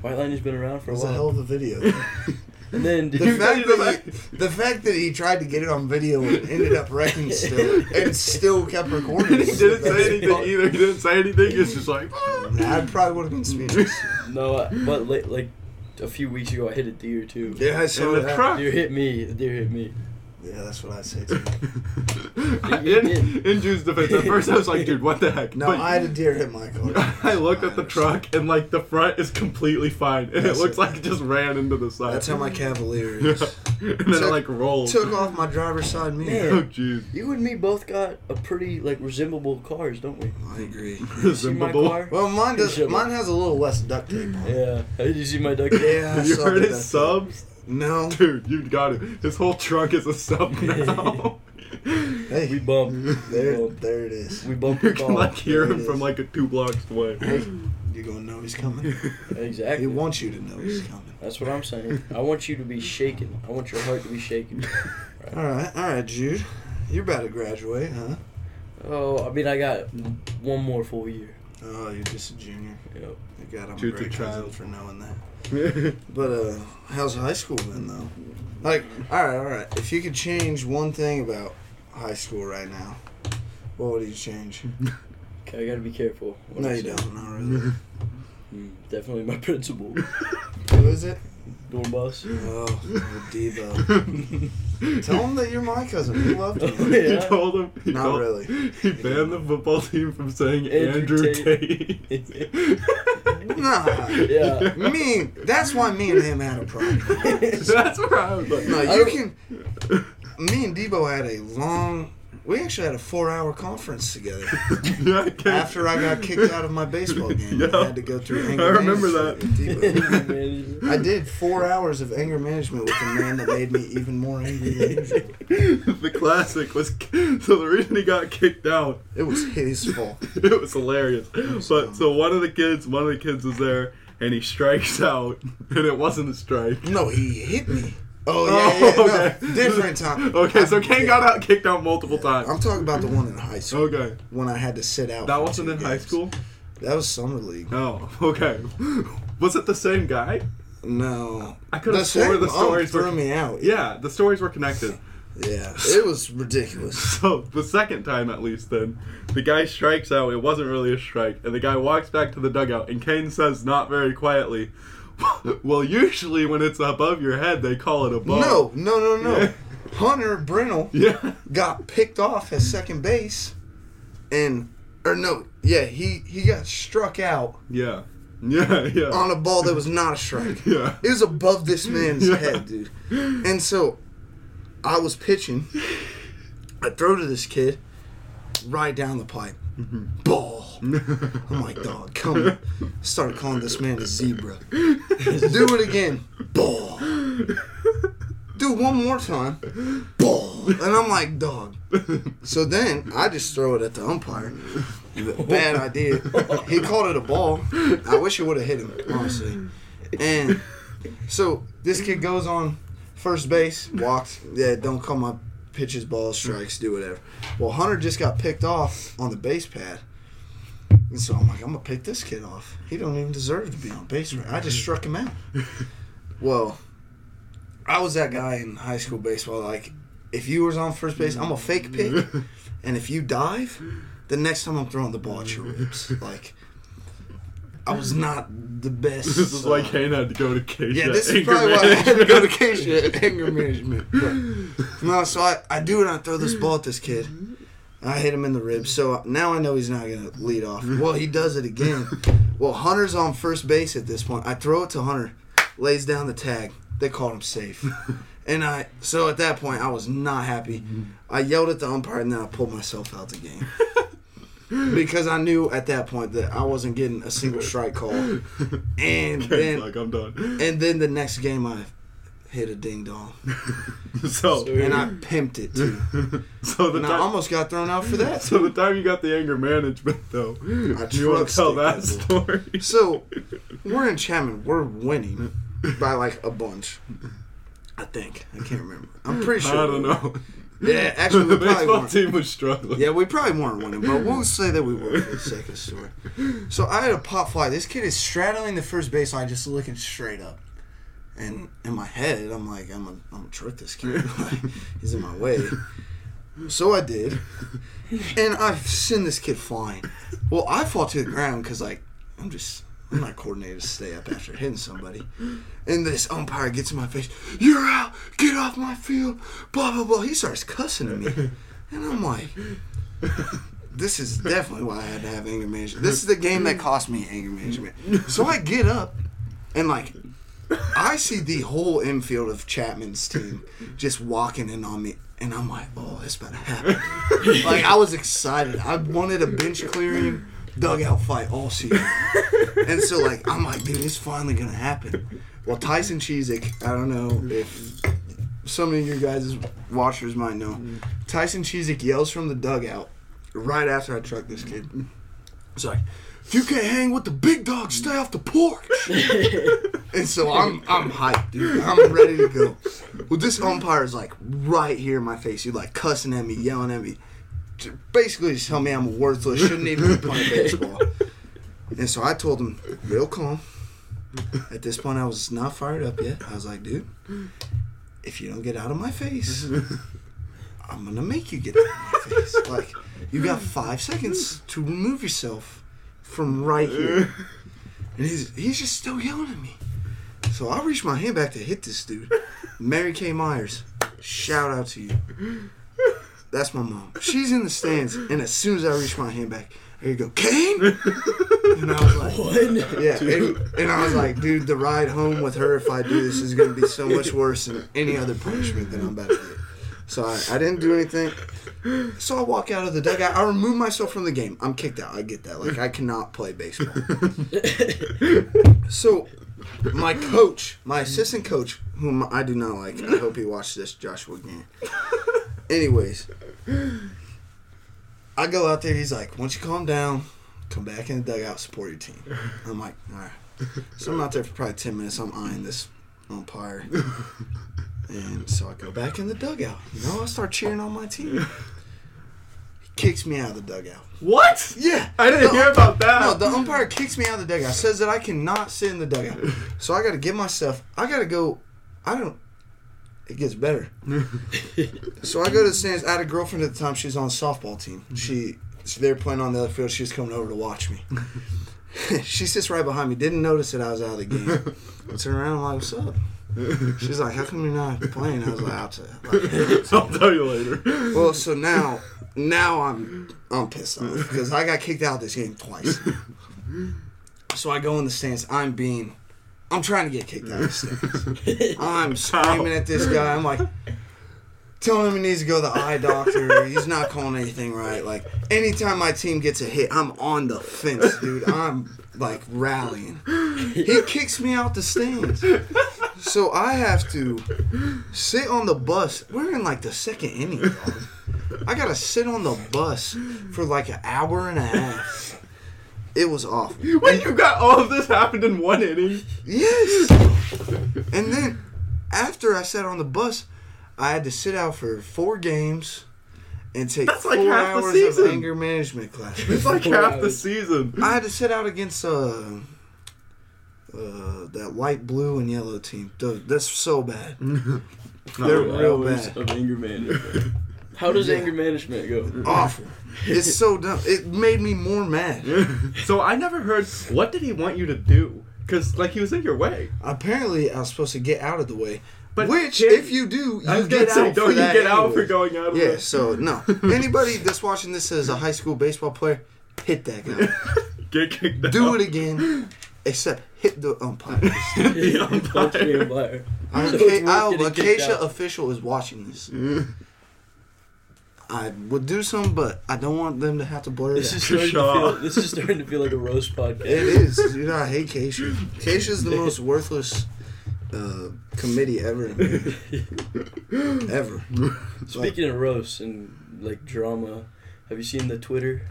White Lightning's been around for a while. was a while. hell of a video. And then The you? fact, that he, the fact that he tried to get it on video and ended up wrecking still and still kept recording. he didn't say anything part. either. He didn't say anything. It's just like. Nah, I probably would have been speechless. No, uh, but like, like a few weeks ago, I hit a deer too. Yeah, I In saw the that. truck. Deer hit me. The deer hit me. Yeah, that's what I'd say too. in, in Jude's defense, at first I was like, dude, what the heck? No, But I had a deer hit my car. I looked at the truck and like the front is completely fine, and That's it looks it. like it just ran into the side. That's how my Cavalier Yeah. is. and then it like rolled. Took off my driver's side mirror. Oh jeez. You and me both got a pretty like resemblable cars, don't we? I agree. You see my Resemblable. car? Well, mine does. Resemble. Mine has a little less duct tape on. it. Yeah. Did you see my duck? Yeah, Have you heard the his subs? tape. No. Dude, you got it. His whole trunk is a sub now. Hey, We bump. there, We bump. there it is. We bump you the can like hear There him it from like a two blocks away. Hey, you're gonna know he's coming. Exactly. He wants you to know he's coming. That's what I'm saying. I want you to be shaken. I want your heart to be shaken. All right, all right, Jude. You're about to graduate, huh? Oh, I mean, I got one more full year. Oh, you're just a junior. Yep. God, I'm Jude's a a great child. for knowing that. But uh, how's high school been though? Like, all right, all right. If you could change one thing about high school right now, what would you change? Okay, I gotta be careful. what No, you say. don't. Not really. Mm, definitely my principal. Who is it? Dorm boss. Oh, Debo. Tell him that you're my cousin. We loved you. he Yeah. told him. He Not told, really. He banned the football team from saying Andrew Andrew, Tate. Tate. Nah. Yeah. Me, that's why me and him had a problem. That's where I was like. No, you can. Me and Debo had a long. We actually had a four-hour conference together. yeah, I After I got kicked out of my baseball game, Yeah. I had to go through anger management. I remember management that. I did four hours of anger management with a man that made me even more angry than usual. the classic was so the reason he got kicked out It was his fault. it was hilarious was but dumb. so one of the kids one of the kids was there and he strikes out and it wasn't a strike No, he hit me. Oh Oh, yeah, yeah, okay. no, different time. okay so Kane got out kicked out multiple times I'm talking about the one in high school okay when I had to sit out. that wasn't in high school That was summer league. oh okay was it the same guy No, I could've The swore the ump oh, stories were- threw me out. yeah the stories were connected Yeah, it was ridiculous. So the second time, at least, then the guy strikes out. It wasn't really a strike, and the guy walks back to the dugout, and Kane says, not very quietly, "Well, usually when it's above your head, they call it a ball." No, no, no, no. Yeah. Hunter Brennel Yeah. got picked off at second base, and or no, yeah, he he got struck out Yeah. Yeah. Yeah. on a ball that was not a strike. yeah. It was above this man's Yeah. head, dude. And so I was pitching. I throw to this kid right down the pipe. Mm-hmm. I'm like, dog, come on. Started calling this man a zebra. Do it again. Ball. Do it one more time. Ball. And I'm like, dog. So then I just throw it at the umpire. Bad idea. He called it a ball. I wish it would have hit him, honestly. And so this kid goes on first base, walks. Yeah, don't call my pitches, balls, strikes, do whatever. Well, Hunter just got picked off on the base pad. And so I'm like, I'm gonna pick this kid off. He don't even deserve to be on base right. I just struck him out. Well, I was that guy in high school baseball. Like, if you was on first base, I'm a fake pick, and if you dive, the next time I'm throwing the ball at your ribs. Like, I was not the best. This is uh, like Kane had to go to Keisha. yeah, this is probably why I had to go to. Keisha anger management. But, no, so I, I do and I throw this ball at this kid. I hit him in the ribs. So uh, now I know he's not going to lead off. Well, he does it again. Well, Hunter's on first base at this point. I throw it to Hunter, lays down the tag. They called him safe. And I, so at that point, I was not happy. Mm-hmm. I yelled at the umpire and then I pulled myself out the game. because I knew at that point that I wasn't getting a single strike call. And then like, I'm done. and then the next game, I hit a ding dong, So, and I pimped it too. so the And I almost got thrown out for that. so the time you got the anger management though, I you want to tell that story? So we're in Chapman. We're winning by like a bunch. I think I can't remember. I'm pretty sure. I don't know. Yeah, actually, the we probably baseball weren't. team was struggling. Yeah, we probably weren't winning, but we'll say that we were for the sake of story. So I had a pop fly. This kid is straddling the first baseline, just looking straight up. And in my head, I'm like, I'm gonna, I'm gonna trick this kid. Like, He's in my way. So I did, and I send this kid flying. Well, I fall to the ground because like I'm just I'm not coordinated to stay up after hitting somebody. And this umpire gets in my face. You're out. Get off my field. Blah blah blah. He starts cussing at me, and I'm like, this is definitely why I had to have anger management. This is the game that cost me anger management. So I get up, and like. I see the whole infield of Chapman's team just walking in on me, and I'm like, "Oh, this better happen!" like I was excited. I wanted a bench clearing dugout fight all season, and so like I'm like, "Dude, it's finally gonna happen." Well, Tyson Cheezick, I don't know if some of you guys watchers might know. Tyson Cheezick yells from the dugout right after I truck this kid. It's like, if you can't hang with the big dog, stay off the porch. and so I'm I'm hyped, dude. I'm ready to go. Well, this umpire is like right here in my face. He's like cussing at me, yelling at me. Basically, just tell me I'm worthless, shouldn't even be playing baseball. And so I told him, real calm. At this point, I was not fired up yet. I was like, dude, if you don't get out of my face, I'm gonna make you get out of my face. Like, you got five seconds to remove yourself from right here. And he's he's just still yelling at me. So I reach my hand back to hit this dude. Mary Kay Myers, shout out to you. That's my mom. She's in the stands, and as soon as I reach my hand back, here you go, Kane. And I was like, What? yeah, and, and I was like, dude, the ride home with her, if I do this, is going to be so much worse than any other punishment that I'm about to get. So I, I didn't do anything. So I walk out of the dugout. I remove myself from the game. I'm kicked out. I get that. Like, I cannot play baseball. So my coach, my assistant coach, whom I do not like, I hope he watched this, Joshua Gann. Anyways, I go out there. He's like, once you calm down, come back in the dugout, support your team. I'm like, all right. So I'm out there for probably 10 minutes. I'm eyeing this umpire. And so I go back in the dugout. You know, I start cheering on my team. Kicks me out of the dugout. What? Yeah. I didn't The hear ump- about that. No, the umpire kicks me out of the dugout. Says that I cannot sit in the dugout. So I got to get myself. I got to go. I don't. It gets better. so I go to the stands. I had a girlfriend at the time. She was on the softball team. Mm-hmm. She, she they were playing on the other field. She was coming over to watch me. she sits right behind me. Didn't notice that I was out of the game. I turn around. I'm like, "What's up?" She's like, "How come you're not playing?" I was like, "I'll tell you." Like, I'll tell you later. well, so now, now I'm I'm pissed off because I got kicked out of this game twice. So I go in the stands. I'm being, I'm trying to get kicked out of the stands. I'm screaming at this guy. I'm like, telling him he needs to go to the eye doctor. He's not calling anything right. Like anytime my team gets a hit, I'm on the fence, dude. I'm like rallying. He kicks me out the stands. So I have to sit on the bus. We're in like the second inning, dog. I gotta sit on the bus for like an hour and a half. It was awful. Wait, you got all of this happened in one inning? Yes. And then after I sat on the bus, I had to sit out for four games and take That's like four half the hours season. of anger management class. It's like Four half the hours. season. I had to sit out against uh, uh, that light blue and yellow team. Dude, that's so bad. They're No, real Hours bad. Of anger management. How does Yeah. anger management go? Awful. It's so dumb. It made me more mad. so I never heard. What did he want you to do? Because like he was in your way. Apparently, I was supposed to get out of the way. But Which, can't- if you do, you get out don't for you that get out for going out of Yeah, the so no. Anybody that's watching this as a high school baseball player, hit that guy. get kicked out. Do it again, except hit the umpire. The Punch the umpire. umpire. I'm So Aca- it's worth I hope getting kicked Acacia official is watching this. Mm. I would do some, but I don't want them to have to blur This it is out. starting to feel. This is starting to feel like a roast podcast. It is, dude. I hate Acacia. Acacia's the most worthless uh, committee ever. ever. Speaking of roasts and like drama, have you seen the Twitter?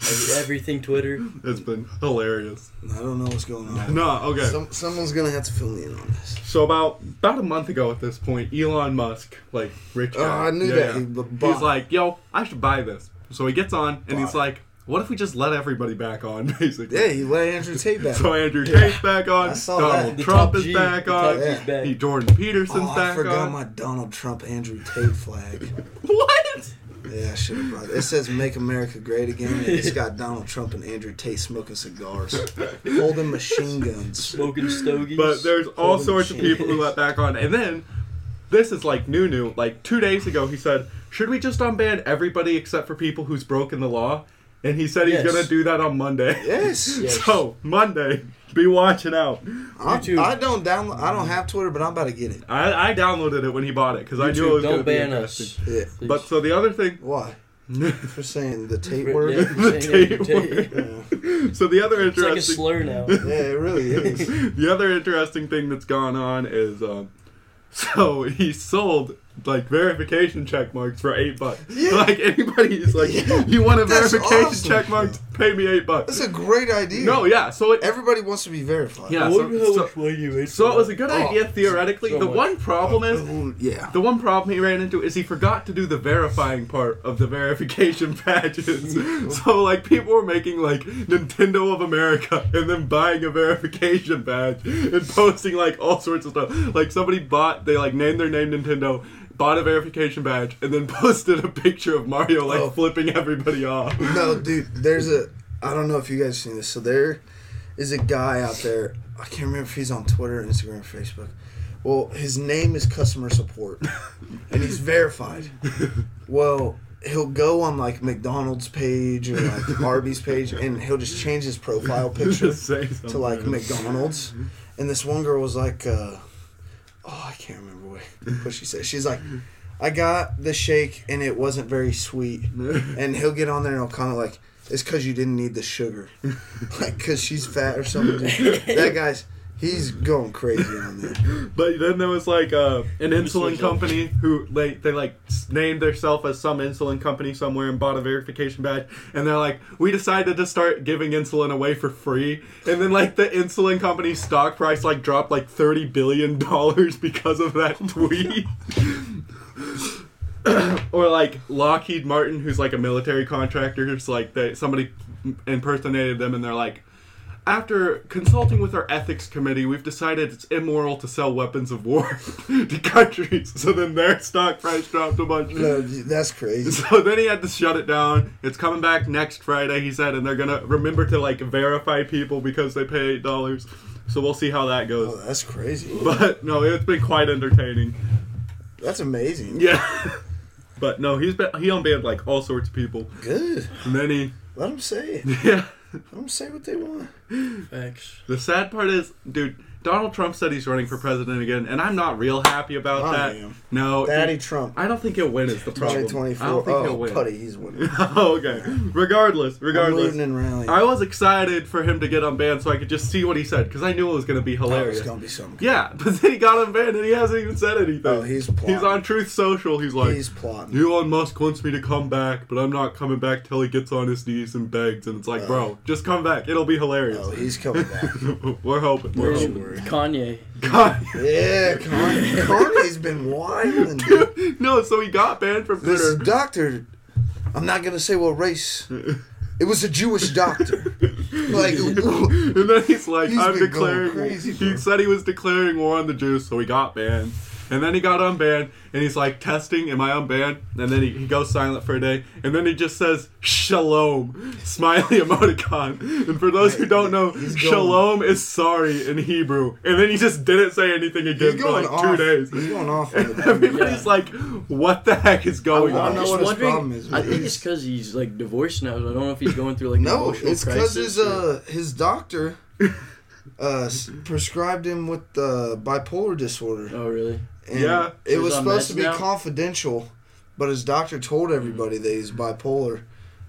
Every- Everything Twitter. It's been hilarious. I don't know what's going on. No, okay. Some, someone's gonna have to fill me in on this. So about about a month ago at this point, Elon Musk, like rich Oh, guy, I knew yeah, that. yeah. He b- He's like, "Yo, I should buy this." So he gets on and he's like, "What if we just let everybody back on?" Basically. Yeah, he let Andrew Tate back. So Andrew Tate's back on. I saw Donald that. Trump is G, back on. top Yeah. Back. He, Jordan Peterson's Oh, I forgot on. my Donald Trump Andrew Tate flag. What? Yeah, I should have brought it. It says "Make America Great Again." It's got Donald Trump and Andrew Tate smoking cigars, holding machine guns. Smoking stogies. But there's all Holding sorts of people who let back on. And then this is like new new. Like two days ago he said, Should we just unban everybody except for people who's broken the law? And he said he's Yes. gonna do that on Monday. Yes. Yes. So Monday, be watching out. I, too. I don't download. I don't have Twitter, but I'm about to get it. I, I downloaded it when he bought it because I knew it was gonna don't be ban interesting. us. Yeah. Please. But so the other thing, Why? For saying the Tate Yeah, word. you're The saying Tate Tate. Yeah. so the other It's like a interesting, slur now. yeah, it really is. the other interesting thing that's gone on is, um, so he sold like verification check marks for eight bucks. Yeah. Like anybody's like, Yeah. you want a That's verification awesome. check mark? Pay me eight bucks. That's a great idea. No, yeah. So it, Everybody wants to be verified. Yeah, I so- so- much money you so it was a good Oh, idea theoretically. so the much. one problem is. Oh, yeah. The one problem he ran into is he forgot to do the verifying part of the verification badges. so like people were making like Nintendo of America and then buying a verification badge and posting like all sorts of stuff. Like somebody bought they like named their name Nintendo, bought a verification badge, and then posted a picture of Mario like Oh. flipping everybody off. No, dude, there's a. I don't know if you guys have seen this. So there is a guy out there. I can't remember if he's on Twitter, Instagram, Facebook. Well, his name is customer support, and he's verified. Well, he'll go on like McDonald's page or like Arby's page, and he'll just change his profile picture to like McDonald's. And this one girl was like, uh, "Oh, I can't remember what, what she said." She's like, "I got the shake, and it wasn't very sweet." and he'll get on there and he'll kind of like it's because you didn't need the sugar like because she's fat or something that guy's he's going crazy on there But then there was like uh, an insulin company who they they like named themselves as some insulin company somewhere and bought a verification badge, and they're like, we decided to start giving insulin away for free, and then like the insulin company's stock price like dropped like thirty billion dollars because of that tweet. or like Lockheed Martin, who's like a military contractor, who's like they somebody impersonated them, and they're like, after consulting with our ethics committee, we've decided it's immoral to sell weapons of war to countries. So then their stock price dropped a bunch. no that's crazy So then he had to shut it down. It's coming back next Friday, he said, and they're gonna remember to like verify people because they pay eight dollars. So we'll see how that goes. oh that's crazy But no, it's been quite entertaining. that's amazing Yeah. But no, he's been he unbanned like all sorts of people. good And then he let him say it Yeah. Let them say what they want Facts. The sad part is, dude, Donald Trump said he's running for president again, and I'm not real happy about I that. am. No, daddy trump I don't think he'll win. Is the problem? 2024 I don't think he'll oh win. putty he's winning oh, okay. Regardless, regardless, I was excited for him to get unbanned so I could just see what he said because I knew it was going to be oh, hilarious. it's gonna be something yeah, but then he got unbanned and he hasn't even said anything. oh he's plotting. He's on Truth Social. He's like, he's plotting Elon Musk wants me to come back, but I'm not coming back till he gets on his knees and begs. And it's like, Uh. bro, just come back. It'll be hilarious. oh he's coming back We're hoping. We're hoping. Worry. Kanye. Yeah, Kanye. Kanye's been wilding. dude. no, so he got banned from This Twitter. doctor, I'm not gonna say what race. It was a Jewish doctor. Like, and then he's like, He's I'm been going declaring. crazy, he bro. said he was declaring war on the Jews, so he got banned. And then he got unbanned, and he's like, testing, am I unbanned? And then he, he goes silent for a day, and then he just says, Shalom, smiley emoticon. And for those who don't know, Shalom is sorry in Hebrew. And then he just didn't say anything again for like off. two days. He's going off. And everybody's Yeah. like, what the heck is going I on? don't know just what his wondering- problem is I think it's because he's like divorced now. So I don't know if he's going through like an No, emotional it's because crisis his or- uh his doctor uh prescribed him with the bipolar disorder. Oh really? And Yeah. it was supposed to be now? confidential, but his doctor told mm. everybody that he's bipolar,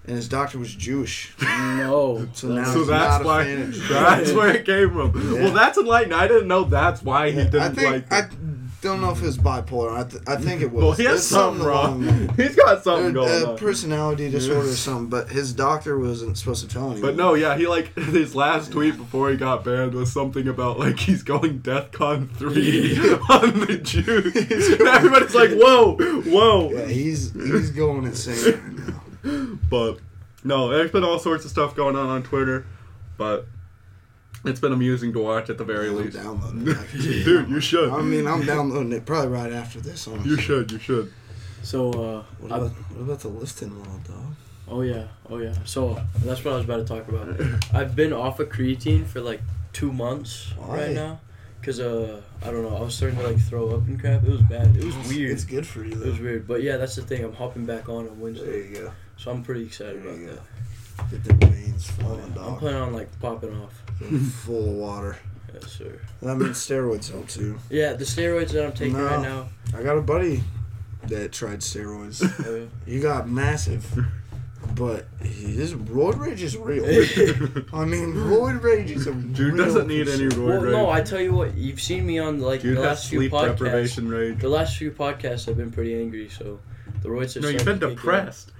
and his doctor was Jewish. No. So That's- now So that's why. fan of Jews. That's where it came from. Yeah. Well, that's enlightening. I didn't know that's why he didn't I think like. Don't know if it was bipolar. I, th- I think it was. well, he has It's something along wrong. He's got something Uh, going uh, on. personality disorder or something, but his doctor wasn't supposed to tell anyone. But no, yeah, he like his last tweet before he got banned was something about like he's going DEFCON three on the Jews. And everybody's like, whoa, whoa. Yeah, he's he's going insane right now. But no, there's been all sorts of stuff going on on Twitter, but it's been amusing to watch at the very I'm least. downloading it. I can tell you. Dude, you should. I mean, I'm downloading it probably right after this. Honestly. You should. You should. So uh, What about, what about the lifting wall, dog? oh yeah, oh yeah. So that's what I was about to talk about. I've been off of creatine for like two months Why? right now, cause uh I don't know I was starting to like throw up and crap. It was bad. It was weird. It's good for you, It was weird, but yeah, that's the thing. I'm hopping back on on There Wednesday, you go. so I'm pretty excited There about you that. Go. Get the veins Oh, flowing, yeah. I'm dog. planning on like popping off. Full of water. Yes, sir. That means steroids help too. Yeah, the steroids that I'm taking No. right now. I got a buddy that tried steroids. Oh, yeah. he got massive, but his roid rage is real. I mean, roid rage is a Dude real doesn't need any concern. Well, rage. no, I tell you what, you've seen me on like Dude the has last few sleep podcasts. deprivation rage. The last few podcasts, I've been pretty angry, so the roids are. No, you've starting been to kick in. depressed.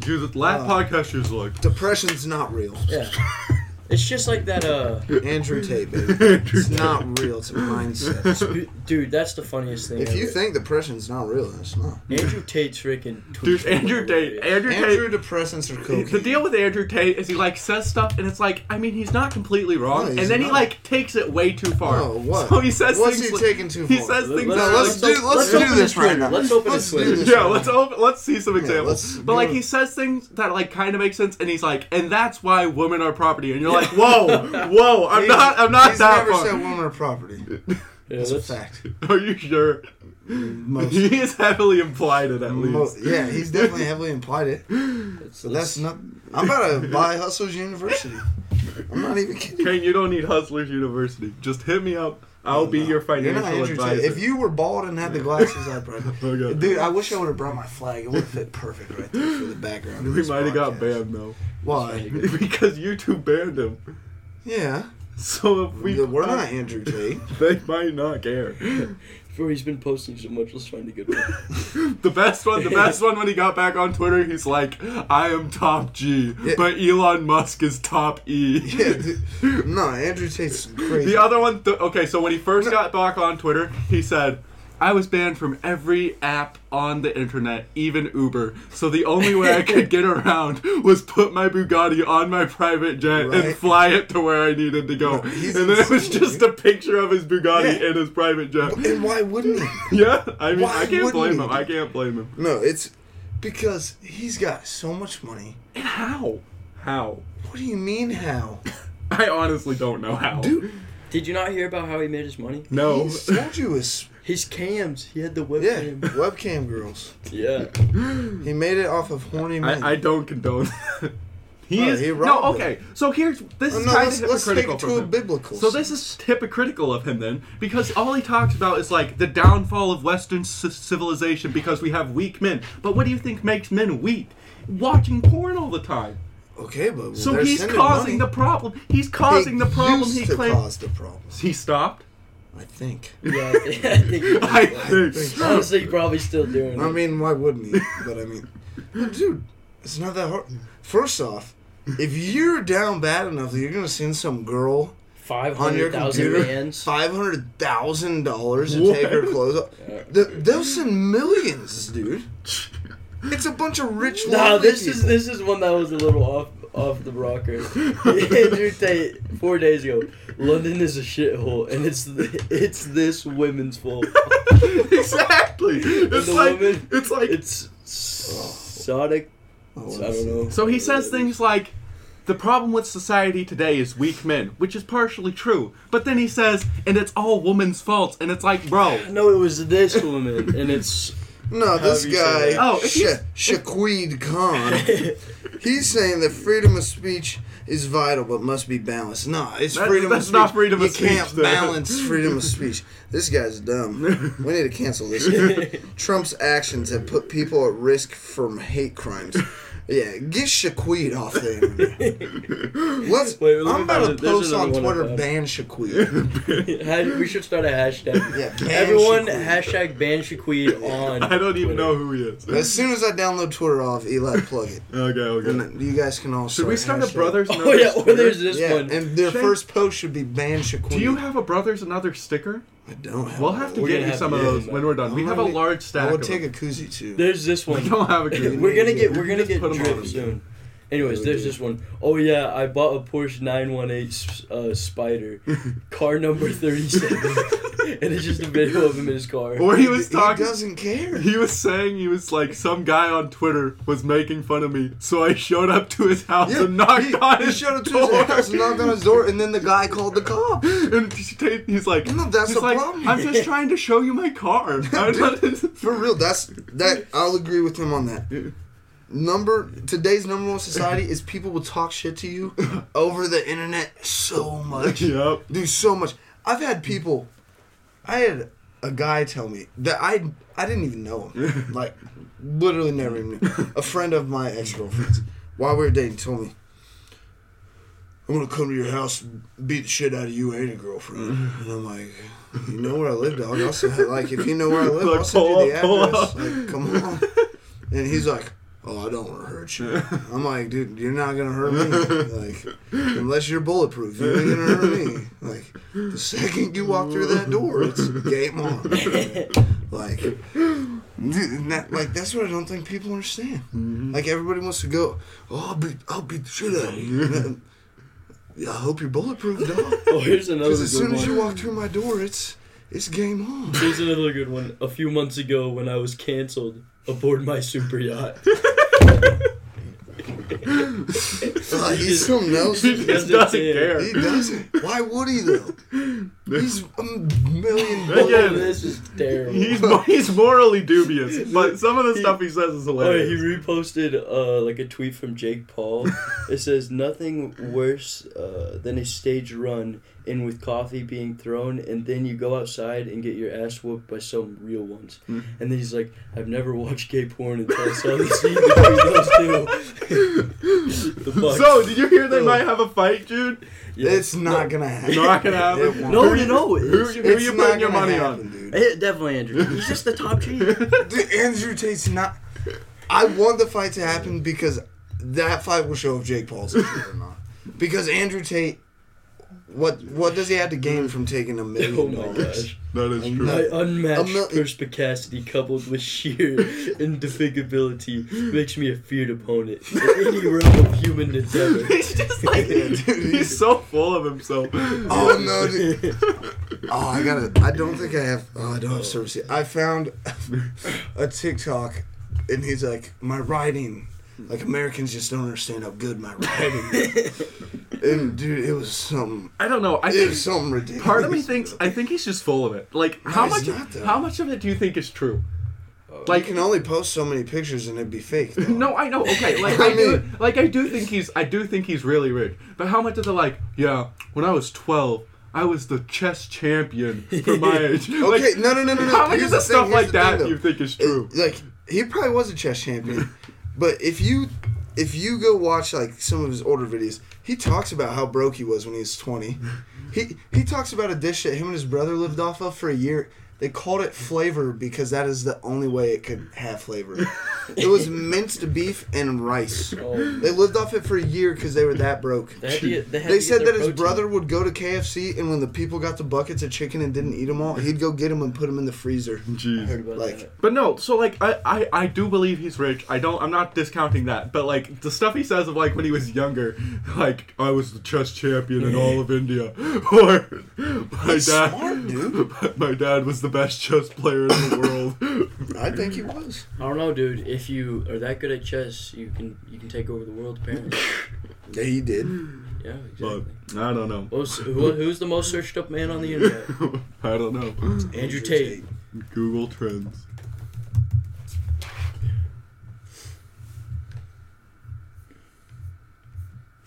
Dude, the last Uh, podcast was like, Depression's not real. Yeah, it's just like that. Uh, Andrew Tate, baby. Andrew It's Tate. not real. It's a mindset. dude, that's the funniest thing. If you ever. think depression's not real, then it's not. Andrew Tate's freaking. dude, Andrew are Tate, hilarious. Andrew Andrew Tate. depressants are cool. The deal with Andrew Tate is he like says stuff and it's like I mean he's not completely wrong No, and he's then he like takes it way too far. No, what? So he says What's things. he like- taking too far? He says things. Let's- that No, are let's like- do let's, let's do this right now. Let's open let's his do Twitter. this Yeah, let's open, let's see some examples. let's but like he says things that like kind of make sense, and he's like, and that's why women are property, and you're like, whoa, whoa, I'm He's- not, I'm not He's that never far. said woman or property. Yeah, It's a fact. Are you sure? Most. He is heavily implied it at Mo- least. yeah, he's definitely heavily implied it. let's- So that's not. I'm about to buy Hustlers University. I'm not even kidding. Kane, you don't need Hustlers University. Just hit me up. I'll be your financial advisor. If you were bald and had the glasses, I'd probably. Dude, I wish I would have brought my flag. It would have fit perfect right there for the background. we might have got banned though, Why? because YouTube banned him. Yeah, So if we, we, we're not Andrew Tate. They might not care. Bro, he's been posting so much. Let's find a good one. The best one, the best one when he got back on Twitter, he's like, "I am top G, Yeah. but Elon Musk is top E." Yeah, dude. no, Andrew Tate's crazy. The other one, th- okay, so when he first got back on Twitter, he said, I was banned from every app on the internet, even Uber. So the only way I could get around was put my Bugatti on my private jet Right. and fly it to where I needed to go. No, and then it was just dude. a picture of his Bugatti Yeah. in his private jet. and why wouldn't he? Yeah, I mean, Why I can't blame he? him. I can't blame him. No, it's because he's got so much money. And how? How? What do you mean how? I honestly don't know how. Dude, Did you not hear about how he made his money? no. he told you his His cams. He had the yeah webcam. webcam girls. Yeah. He made it off of horny men. I, I don't condone. He Oh, is he no robbed okay. So here's this Oh, is no, kind let's, of let's take hypocritical it to from a him. biblical. So this is hypocritical of him then, because all he talks about is like the downfall of Western c- civilization because we have weak men. But what do you think makes men weak? Watching porn all the time. okay, but So he's sending causing the problem. He's causing They the problem. used He to claims cause the problem. he stopped. I think. Yeah, I think, I think he I did. think. Honestly, you're probably still doing it. I mean, why wouldn't he? But I mean, dude, it's not that hard. First off, if you're down bad enough that you're gonna send some girl five on your hundred thousand computer, bands. five hundred thousand dollars to take her clothes off. The- They'll send millions, dude. It's a bunch of rich. No, lonely this is this is one that was a little off off the rocker. Andrew Tate four days ago. London is a shithole, and it's th- it's this women's fault. exactly. It's like woman- it's like It's Sonic. Oh, I don't know. So he says things like, the problem with society today is weak men, which is partially true. But then he says, and it's all woman's fault. And it's like, bro, No, it was this woman, and it's No, this However you say guy, that. Oh, if Sha- Shaquid Khan, he's saying that freedom of speech is vital but must be balanced. No, it's That- freedom that's of speech. not freedom you of speech, can't though. balance freedom of speech. This guy's dumb. We need to cancel this guy. Trump's actions have put people at risk from hate crimes. Yeah, get Shaquid off the internet. Let's. Wait, let me I'm about to post on another one I Twitter ban Shaquid. Ha- we should start a hashtag. Yeah, ban Everyone Shaquid. hashtag ban Shaquid on. I don't even Twitter. know who he is. As soon as I download Twitter off, Eli, plug it. Okay, okay. And then you guys can all Should we start a hashtag. brothers? and Oh yeah, Others or there's this yeah, one. and their Shane- first post should be ban Shaquille. Do you have a brothers another sticker? I don't have. We'll have to We're get gonna you have some to of get those when we're done. We I'm have a gonna- large I stack. would of take them. a koozie too. There's this one. We one. don't have a good. We're gonna get we're gonna just get put 'em drip on. soon. Anyways, there's this one. Oh yeah, I bought a Porsche 918 uh, Spider, car number 37, and it's just a video of him in his car. Or he was talking. He doesn't care. He was saying he was like some guy on Twitter was making fun of me, so I showed up to his house Yeah, and knocked he, on he his showed up to door. his house and knocked on his door, and then the guy called the cop. And he's like, No, that's he's the like, problem. I'm just trying to show you my car. I'm For real, that's that. I'll agree with him on that. Number today's number one society is people will talk shit to you over the internet so much. yep. Dude, so much. I've had people. I had a guy tell me that I I didn't even know him. like, literally never even knew. A friend of my ex girlfriend's, while we were dating, told me, "I'm gonna come to your house, and beat the shit out of you and your girlfriend." And I'm like, "You know where I live, dog? I'll send, like if you know where I live, Like, I'll send you the up, address. Like, come on." And he's like. Oh, I don't want to hurt you. I'm like, dude, you're not gonna hurt me. Like, unless you're bulletproof, you ain't gonna hurt me. Like, the second you walk through that door, it's game on. Like, dude, that, like that's what I don't think people understand. Mm-hmm. Like everybody wants to go, oh, I'll beat, I'll beat the shit out of you. Yeah, I hope you're bulletproof, dog. Oh, here's another Because as good soon one. as you walk through my door, it's it's game on. Here's another good one. A few months ago, when I was canceled aboard my super yacht. Uh, he's something else. He He just doesn't doesn't care. care. doesn't. Why would he though? He's a million. Again, this is terrible. He's he's morally dubious, but some of the stuff he says is Oh, he hilarious. reposted uh, like a tweet from Jake Paul. it says nothing worse uh, than a stage run in with coffee being thrown, and then you go outside and get your ass whooped by some real ones. Hmm. And then he's like, "I've never watched gay porn until I saw the scene between those two. the So, did you hear they Oh. might have a fight, dude? Yeah. It's not No, gonna happen. Not gonna happen. It won't. No, Who you you- know, Who, who It's you not putting your money happen, on? dude. it, definitely Andrew. He's just the top cheat. Dude, Andrew Tate's not. I want the fight to happen because that fight will show if Jake Paul's a cheater or not. Because Andrew Tate, what what does he have to gain from taking a Oh million my dollars? gosh. That is true. My unmatched mil- perspicacity coupled with sheer indefatigability makes me a feared opponent in any realm of human endeavor. He's just like Yeah, dude, he's he's- so full of himself. Oh no! Dude. Oh, I gotta. I don't think I have. Oh, I don't have service yet. I found a TikTok, and he's like, "My writing, like Americans just don't understand how good my writing." is." and dude, it was something. I don't know. I It think was something ridiculous. part of me thinks I think he's just full of it. Like No, how much? not, how much of it do you think is true? Like, Like you can only post so many pictures and it'd be fake. though. No, I know. Okay, like I I, do, like I do think he's, I do think he's really rich. But how much is it like? Yeah, when I was twelve, I was the chess champion for my age. Okay, Like, no, no, no, no, no. How much Here's of the the stuff like the that thing, do you think is It- true? like he probably was a chess champion, but if you if you go watch like some of his older videos, he talks about how broke he was when he was twenty. He he talks about a dish that him and his brother lived off of for a year. They called it flavor because that is the only way it could have flavor. it was minced beef and rice. Oh, They lived off it for a year because they were that broke. they, had to they, had They to said that their his protein. brother would go to KFC and when the people got the buckets of chicken and didn't eat them all, he'd go get them and put them in the freezer. Jeez. like- that. But no, so like I, I I do believe he's rich. I don't. I'm not discounting that. But like the stuff he says of like when he was younger, like I was the chess champion in all of India, or my He's dad, smart, dude. my dad was the best chess player in the world. I think he was. I don't know, dude. If you are that good at chess, you can you can take over the world. Apparently, Yeah, he did. Hmm. yeah, But exactly. I don't know. Most, who, who's the most searched up man on the internet? I don't know. Andrew Tate. Google Trends.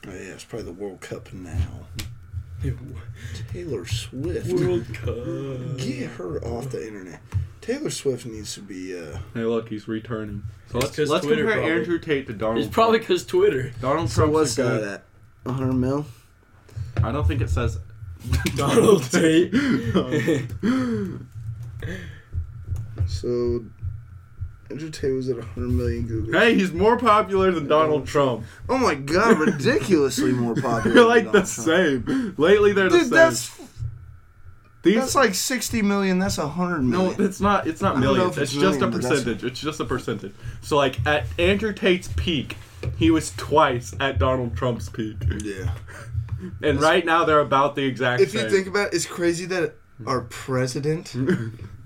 Oh, yeah, it's probably the World Cup now. Taylor Swift. World Cup. Get her off the internet. Taylor Swift needs to be. uh Hey, look, he's returning. So let's 'cause let's Twitter compare probably. Andrew Tate to Donald. It's probably because Twitter. Donald Trump Trump's what's a that good. 100 mil? I don't think it says Donald Tate. So Andrew Tate was at 100 million Google. hey, he's more popular than Donald Trump. Oh my god, ridiculously more popular. They're like the Donald Trump. same. Lately, they're the Dude, same. that's These that's like 60 million. That's 100 No, million. it's not. It's not I don't know millions. if It's, it's just a million, but that's- percentage. It's just a percentage. So like at Andrew Tate's peak, he was twice at Donald Trump's peak, yeah. and right now they're about the exact same. If same. you think about it, it's crazy that our president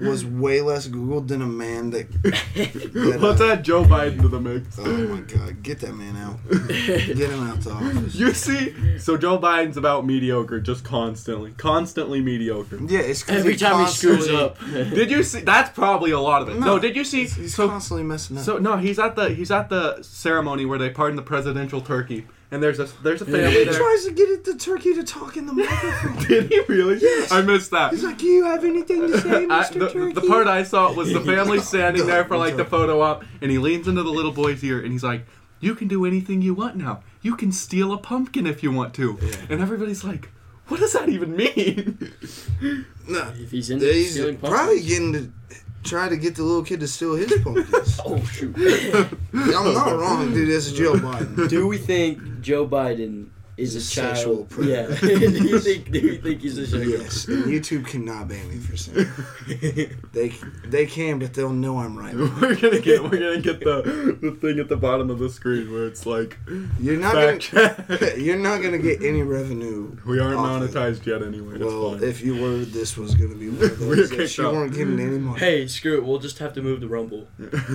was way less Googled than a man that. that Let's uh, add Joe Biden to the mix. Oh my god, get that man out. Get him out the office. You see, so Joe Biden's about mediocre, just constantly, constantly mediocre. Yeah, it's 'cause Every time he screws up. Did you see? That's probably a lot of it. No, No, did you see? He's, he's so constantly messing up. So no, he's at the he's at the ceremony where they pardon the presidential turkey, and there's a there's a Yeah. family he there. tries to get it the turkey to talk in the microphone. Did he really? Yes. I missed that. He's like, "Do you have anything to say, I, Mr. the, Turkey?" the part I saw was the family oh, standing there for like the photo op, and he leans into the little boy's ear and he's like, "You can do anything you want now. You can steal a pumpkin if you want to." Yeah. And everybody's like, "What does that even mean?" no, If he's into he's stealing probably getting to try to get the little kid to steal his pumpkins. Oh shoot. I'm not wrong, dude. That's Joe Biden. Do we think Joe Biden is a He's sexual child? predator. Yeah. do you think? Do you think he's a sexual? Yes, and YouTube cannot ban me for saying that. they they can, but they'll know I'm right. we're gonna get we're gonna get the the thing at the bottom of the screen where it's like You're not gonna you're not gonna get any revenue. we aren't off it. monetized yet anyway. Well, fine. if you were, this was gonna be one of We're those that kicked weren't getting any money. Hey, screw it. We'll just have to move the Rumble.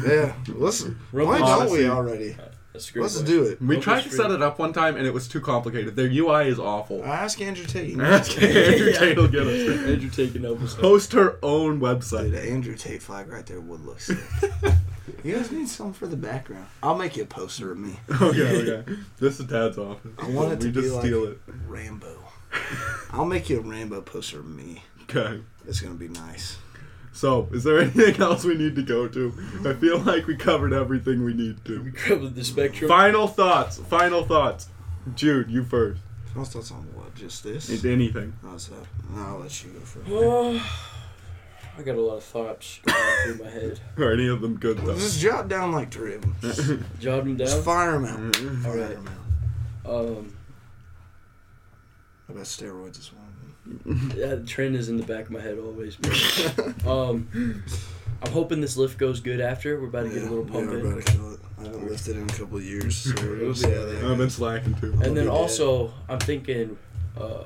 Yeah, listen. Rumble. Why don't we already? Screw Let's it. do it. we Rumble's tried to free. set it up one time and it was too complicated. Their UI is awful. I ask Andrew Tate. Ask Andrew Tate will get us there. Andrew taking over. stuff. Host her own Dude, website. the Andrew Tate flag right there would look sick. you guys need something for the background. I'll make you a poster of me. okay, okay. This is Dad's office. I want it we to be just like steal it. Rambo. I'll make you a Rambo poster of me. Okay. It's gonna be nice. So, is there anything else we need to go to? I feel like we covered everything we need to. We to. covered the spectrum. Final thoughts. Final thoughts. Jude, you first. I'll start on what? Just this? If Anything. How's that? I'll let you go first. Oh, I got a lot of thoughts going through my head. Are any of them good though? Just jot down like three of them. Just, Jot them just down. fire them out. Mhm. Fire Alright. 'em out. Um, How about steroids as well? Yeah, the trend is in the back of my head always. um, I'm hoping this lift goes good after. We're about to get a little pump yeah, in. we're about to kill it. I haven't lifted in a couple of years, so we're gonna see how that I've been goes. slacking too. And then I'll be also, I'm thinking, uh,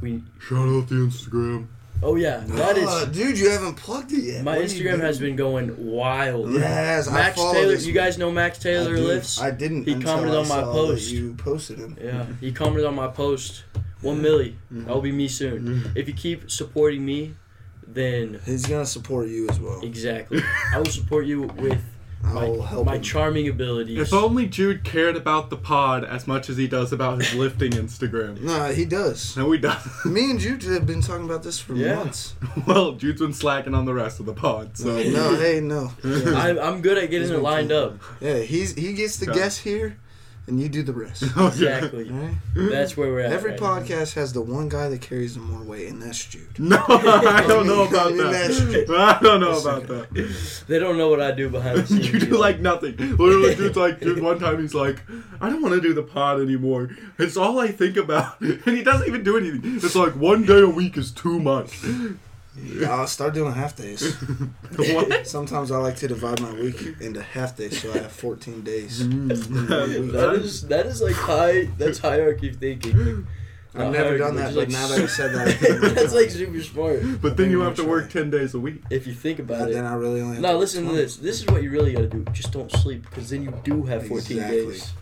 we. Shout out the Instagram. Oh yeah, that Ah, is. dude, you haven't plugged it yet. My What Instagram has been going wild. Yes, I Max follow Taylor. this You guys know Max Taylor I lifts? I didn't. He until commented I on my saw post. That you posted him. Yeah, he commented on my post. One milli. Mm-hmm. That'll be me soon. Mm-hmm. If you keep supporting me, then He's gonna support you as well. exactly, I will support you with my, I'll help my charming abilities. If only Jude cared about the pod as much as he does about his lifting Instagram. Nah, he does. No, he doesn't. Me and Jude have been talking about this for Yeah. months. Well, Jude's been slacking on the rest of the pod, so. no, hey, no. Yeah. I'm, I'm good at getting He's it lined cool. up. Yeah, he's he gets to Okay. guess here, and you do the rest. Exactly. Alright? That's where we're at. Every right now. podcast has the one guy that carries the more weight, and that's Jude. No, I don't know about that. I don't know That's about okay. that. They don't know what I do behind the scenes. You do like nothing. Literally, dude's like, dude, one time he's like, I don't want to do the pod anymore. It's all I think about. And he doesn't even do anything. It's like, one day a week is too much. I'll start doing half days. what? Sometimes I like to divide my week into half days, so I have 14 days. Mm, mm, mm. that is that is like high. That's hierarchy thinking. I've never done that, but like now that you said that, I think I'm that's like super smart. But then you have to work 10 days a week. If you think about And it. then I really only have Now to listen to this. This is what you really gotta do. Just don't sleep, because then you do have 14 Exactly. days.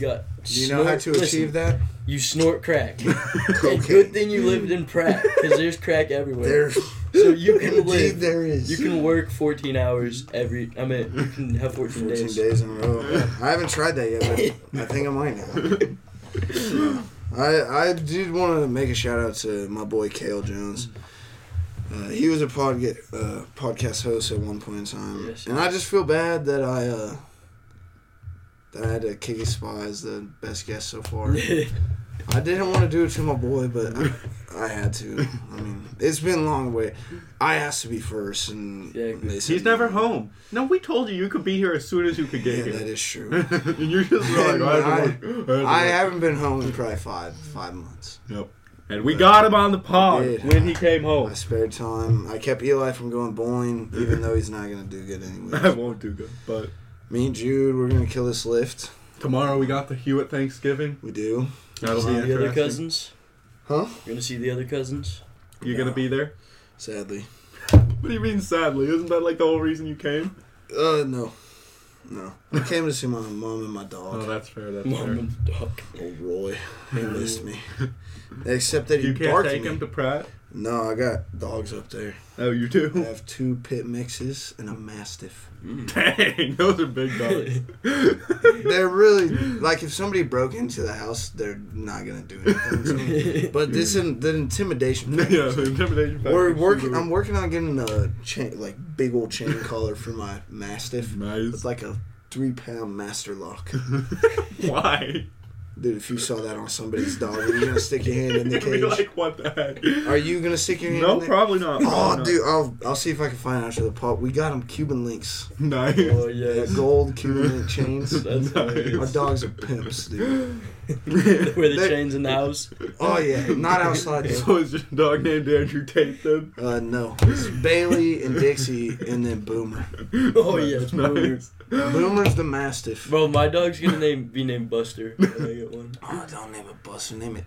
You got. Do you know how to achieve that? You snort crack. good thing you lived in Pratt, because there's crack everywhere. There, so you can live. there is. You can work 14 hours every. I mean, you can have 14, 14 days. days. in a row. I haven't tried that yet, but I think I might now. I I did want to make a shout out to my boy Kale Jones. Uh, he was a podca- uh, podcast host at one point in time, Yes, and I just feel bad that I uh, I had to kick his spot as the best guest so far. I didn't want to do it to my boy, but I, I had to. I mean, it's been a long way. I asked to be first, and Yeah, they said He's never home. No, we told you you could be here as soon as you could Yeah, get that here. is true. and you're just like, I, had to work. I, I haven't been home in probably five five months. Yep. And we got him on the pod when he came home. I home. spared time. I kept Eli from going bowling, even though he's not gonna do good anyway. I anyway. won't do good. But Me and Jude, we're gonna kill this lift. tomorrow we got the Hewitt Thanksgiving. We do. That'll see be the other interesting. cousins. Huh? You're gonna see the other cousins. You gonna be there? Sadly. What do you mean sadly? Isn't that like the whole reason you came? Uh, no. No. I came to see my mom and my dog. Oh, that's fair. That's Mom fair. and dog. Old Roy. He missed me. Except that he You can't barked take me. him to Pratt. No, I got dogs up there. Oh, you do? I have two pit mixes and a mastiff. Mm. Dang, those are big dogs. They're really like if somebody broke into the house, they're not gonna do anything to. But this is the intimidation. yeah, the intimidation factor. We're working. I'm working on getting a chain, like big old chain collar for my mastiff. nice. It's like a three pound master lock. Why? Dude, if you saw that on somebody's dog, are you gonna stick your hand in the You'd be cage? like, what the heck? Are you gonna stick your hand? No, in there? probably not. Oh, probably not. dude, I'll I'll see if I can find out after the pop. We got them Cuban links, Nice. Oh yeah, yes. gold Cuban link chains. That's hilarious. Our dogs are pimps, dude. Where the chains in the house. Oh yeah, not outside. Though. So is your dog named Andrew Tate then? Uh, no, it's Bailey and Dixie, and then Boomer. Oh yes, nice. Boomer's the mastiff. Bro, my dog's gonna name be named Buster when I get one. Oh, don't name it Buster. Name it.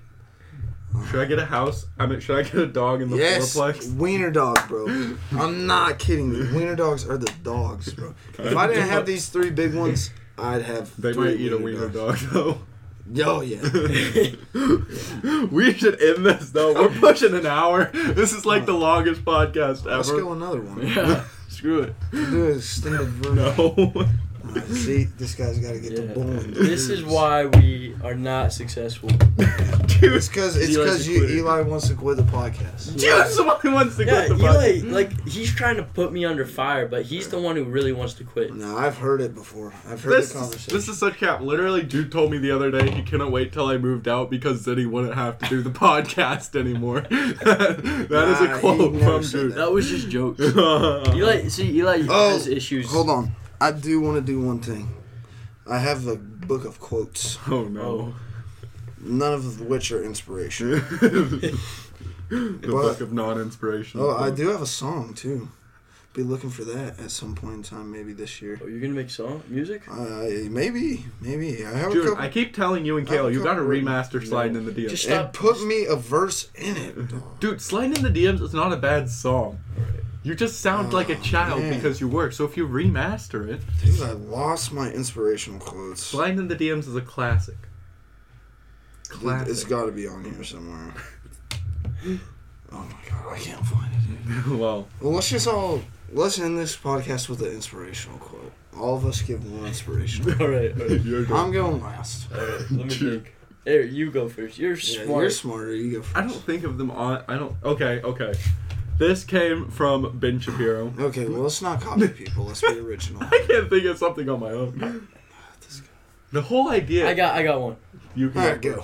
Should I get a house? I mean, should I get a dog in the yes, fourplex? wiener dog, bro. I'm not kidding you. Wiener dogs are the dogs, bro. If I didn't have these three big ones, I'd have. They three might eat a wiener dog though. Oh yeah. we should end this though. We're pushing an hour. This is like the longest podcast ever. Let's go another one. Yeah. Screw it. Do extended version. No. Alright, see, this guy's got to get the Yeah. bowling. This is why we are not successful. Dude, It's because it's because a. Eli wants to quit the podcast. dude, somebody wants to Yeah, quit the Eli, podcast. like he's trying to put me under fire, but he's the one who really wants to quit. No, I've heard it before. I've heard This the conversation. this is such cap. Literally, dude told me the other day he couldn't wait till I moved out because then he wouldn't have to do the podcast anymore. that is Nah, a quote from dude. that. That was just jokes. Eli, Eli, see, Eli Oh, has issues. Hold on. I do want to do one thing. I have a book of quotes, Oh no. none of which are inspiration. the But- book of non-inspiration. Oh, I do have a song too. Be looking for that at some point in time, maybe this year. Oh, you're gonna make song music? Uh, maybe, maybe. I have a Dude, couple. I keep telling you and I have a Kayla, you gotta remaster sliding in the DMs. Just and stop. put me a verse in it. dog. Dude, sliding in the DMs is not a bad song. You just sound like a Oh, child man. because you work. So if you remaster it, Dude, I lost my inspirational quotes. Blind in the DMs is a classic. It- Classic. It's got to be on here somewhere. Oh my god, I can't find it. well, Well, let's just all let's end this podcast with an inspirational quote. All of us give one inspirational. all right, all right, you're I'm going last. all right. Let me think. There, you go first. You're Yeah, smart. you're smarter. You go first. I don't think of them on. I don't. Okay, okay. This came from Ben Shapiro. Okay, well, let's not copy people. Let's be original. I can't think of something on my own. The whole idea. I got I got one. You can All right, go.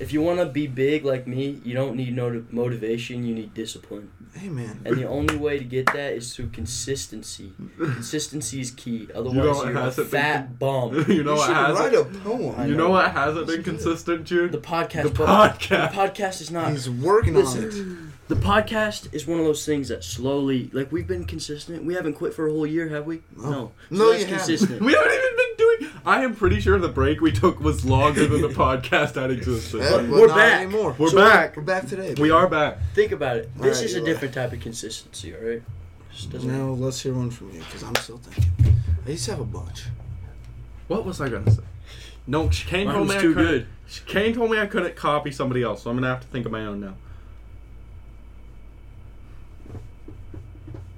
If you want to be big like me, you don't need no motivation. You need discipline. Hey, man. And the only way to get that is through consistency. Consistency is key. Otherwise, know you what are a hasn't been fat bum. you know you what should hasn't. write a poem. I you know. know what hasn't been consistent, Jude? The podcast, The but podcast. the podcast is not. He's working Listen. on it. The podcast is one of those things that slowly, like we've been consistent. We haven't quit for a whole year, have we? No. No. No, so that's you haven't. consistent. We haven't even been doing. I am pretty sure the break we took was longer than the podcast had existed. But but we're not back. Anymore. We're So back. We're back today. We are back. Think about it. This Alright, is a Eli. different type of consistency, all right? Just doesn't. Now let's hear one from you because I'm still thinking. I used to have a bunch. What was I gonna say? No, Kane Mine told was me I too couldn't- good. Kane told me I couldn't copy somebody else, so I'm gonna have to think of my own now.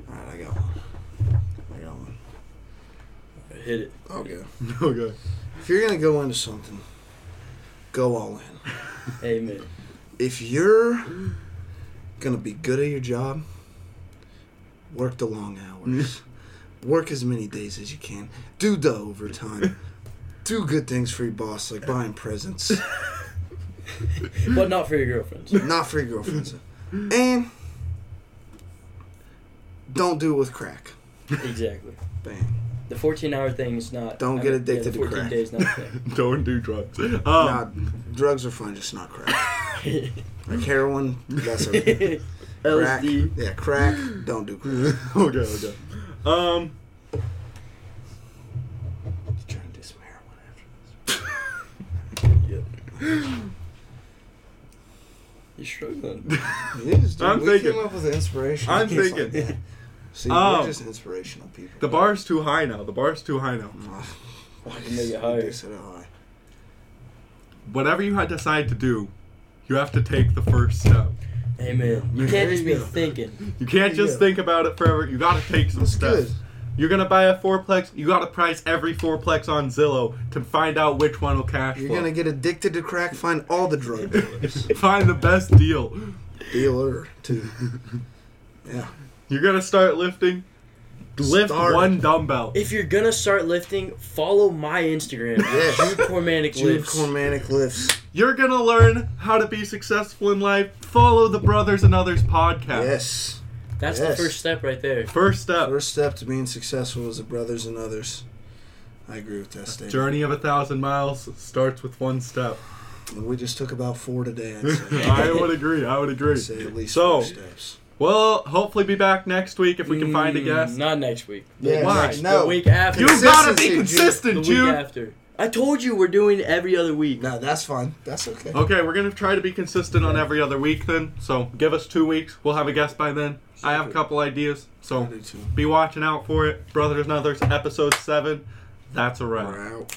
All right, I got one. I got one. Hit it. Okay. okay. If you're gonna go into something, go all in. Amen. If you're gonna be good at your job, work the long hours. work as many days as you can. Do the overtime. Do good things for your boss, like buying presents. But not for your girlfriends. Not for your girlfriends. And don't do it with crack. exactly. Bang. The 14 hour thing is not. Don't I get mean, addicted yeah, to the 14 crack. days not a thing. Don't do drugs. Um, nah, drugs are fine, just not crack. Like heroin, that's okay. Crack, LSD. yeah, crack. Don't do crack. okay, okay. Um, Trying to do some heroin after this. yep. You're struggling. this. It is, dude. I'm we thinking. came up with the inspiration. I'm Things like thinking. that. See, Um, we're just inspirational people. the bar's too high now. The bar's too high now. I can make it higher. set it high. Whatever you had decide to do, you have to take the first step. Amen. You can't just be thinking. You can't just go. think about it forever. You gotta take some That's steps. good. You're gonna buy a fourplex. You gotta price every fourplex on Zillow to find out which one will cash You're flow. gonna get addicted to crack. Find all the drug dealers. find the best deal. Dealer too. Yeah. You're gonna start lifting. Lift Start. one dumbbell. If you're gonna start lifting, follow my Instagram. Yes. Jude Cormanic Jude lifts. Cormanic lifts. You're gonna learn how to be successful in life. Follow the Brothers and Others podcast. Yes. That's Yes. the first step right there. First step. First step to being successful is the brothers and others. I agree with that statement. Journey of a thousand miles starts with one step. We just took about four today. I'd say. I would agree. I would agree. I'd say at least So- four steps. We'll hopefully be back next week if we can find a Mm, guest. Not next week. Yeah, Why? Next, no. The week after. You gotta be Consistency, Jude. the consistent, week Jude. after. I told you we're doing every other week. No, that's fine. That's okay. Okay, we're gonna try to be consistent on every other week then. So give us two weeks. We'll have a guest by then. I have a couple ideas, so be watching out for it. Brothers and Others, episode seven. That's a wrap. We're out.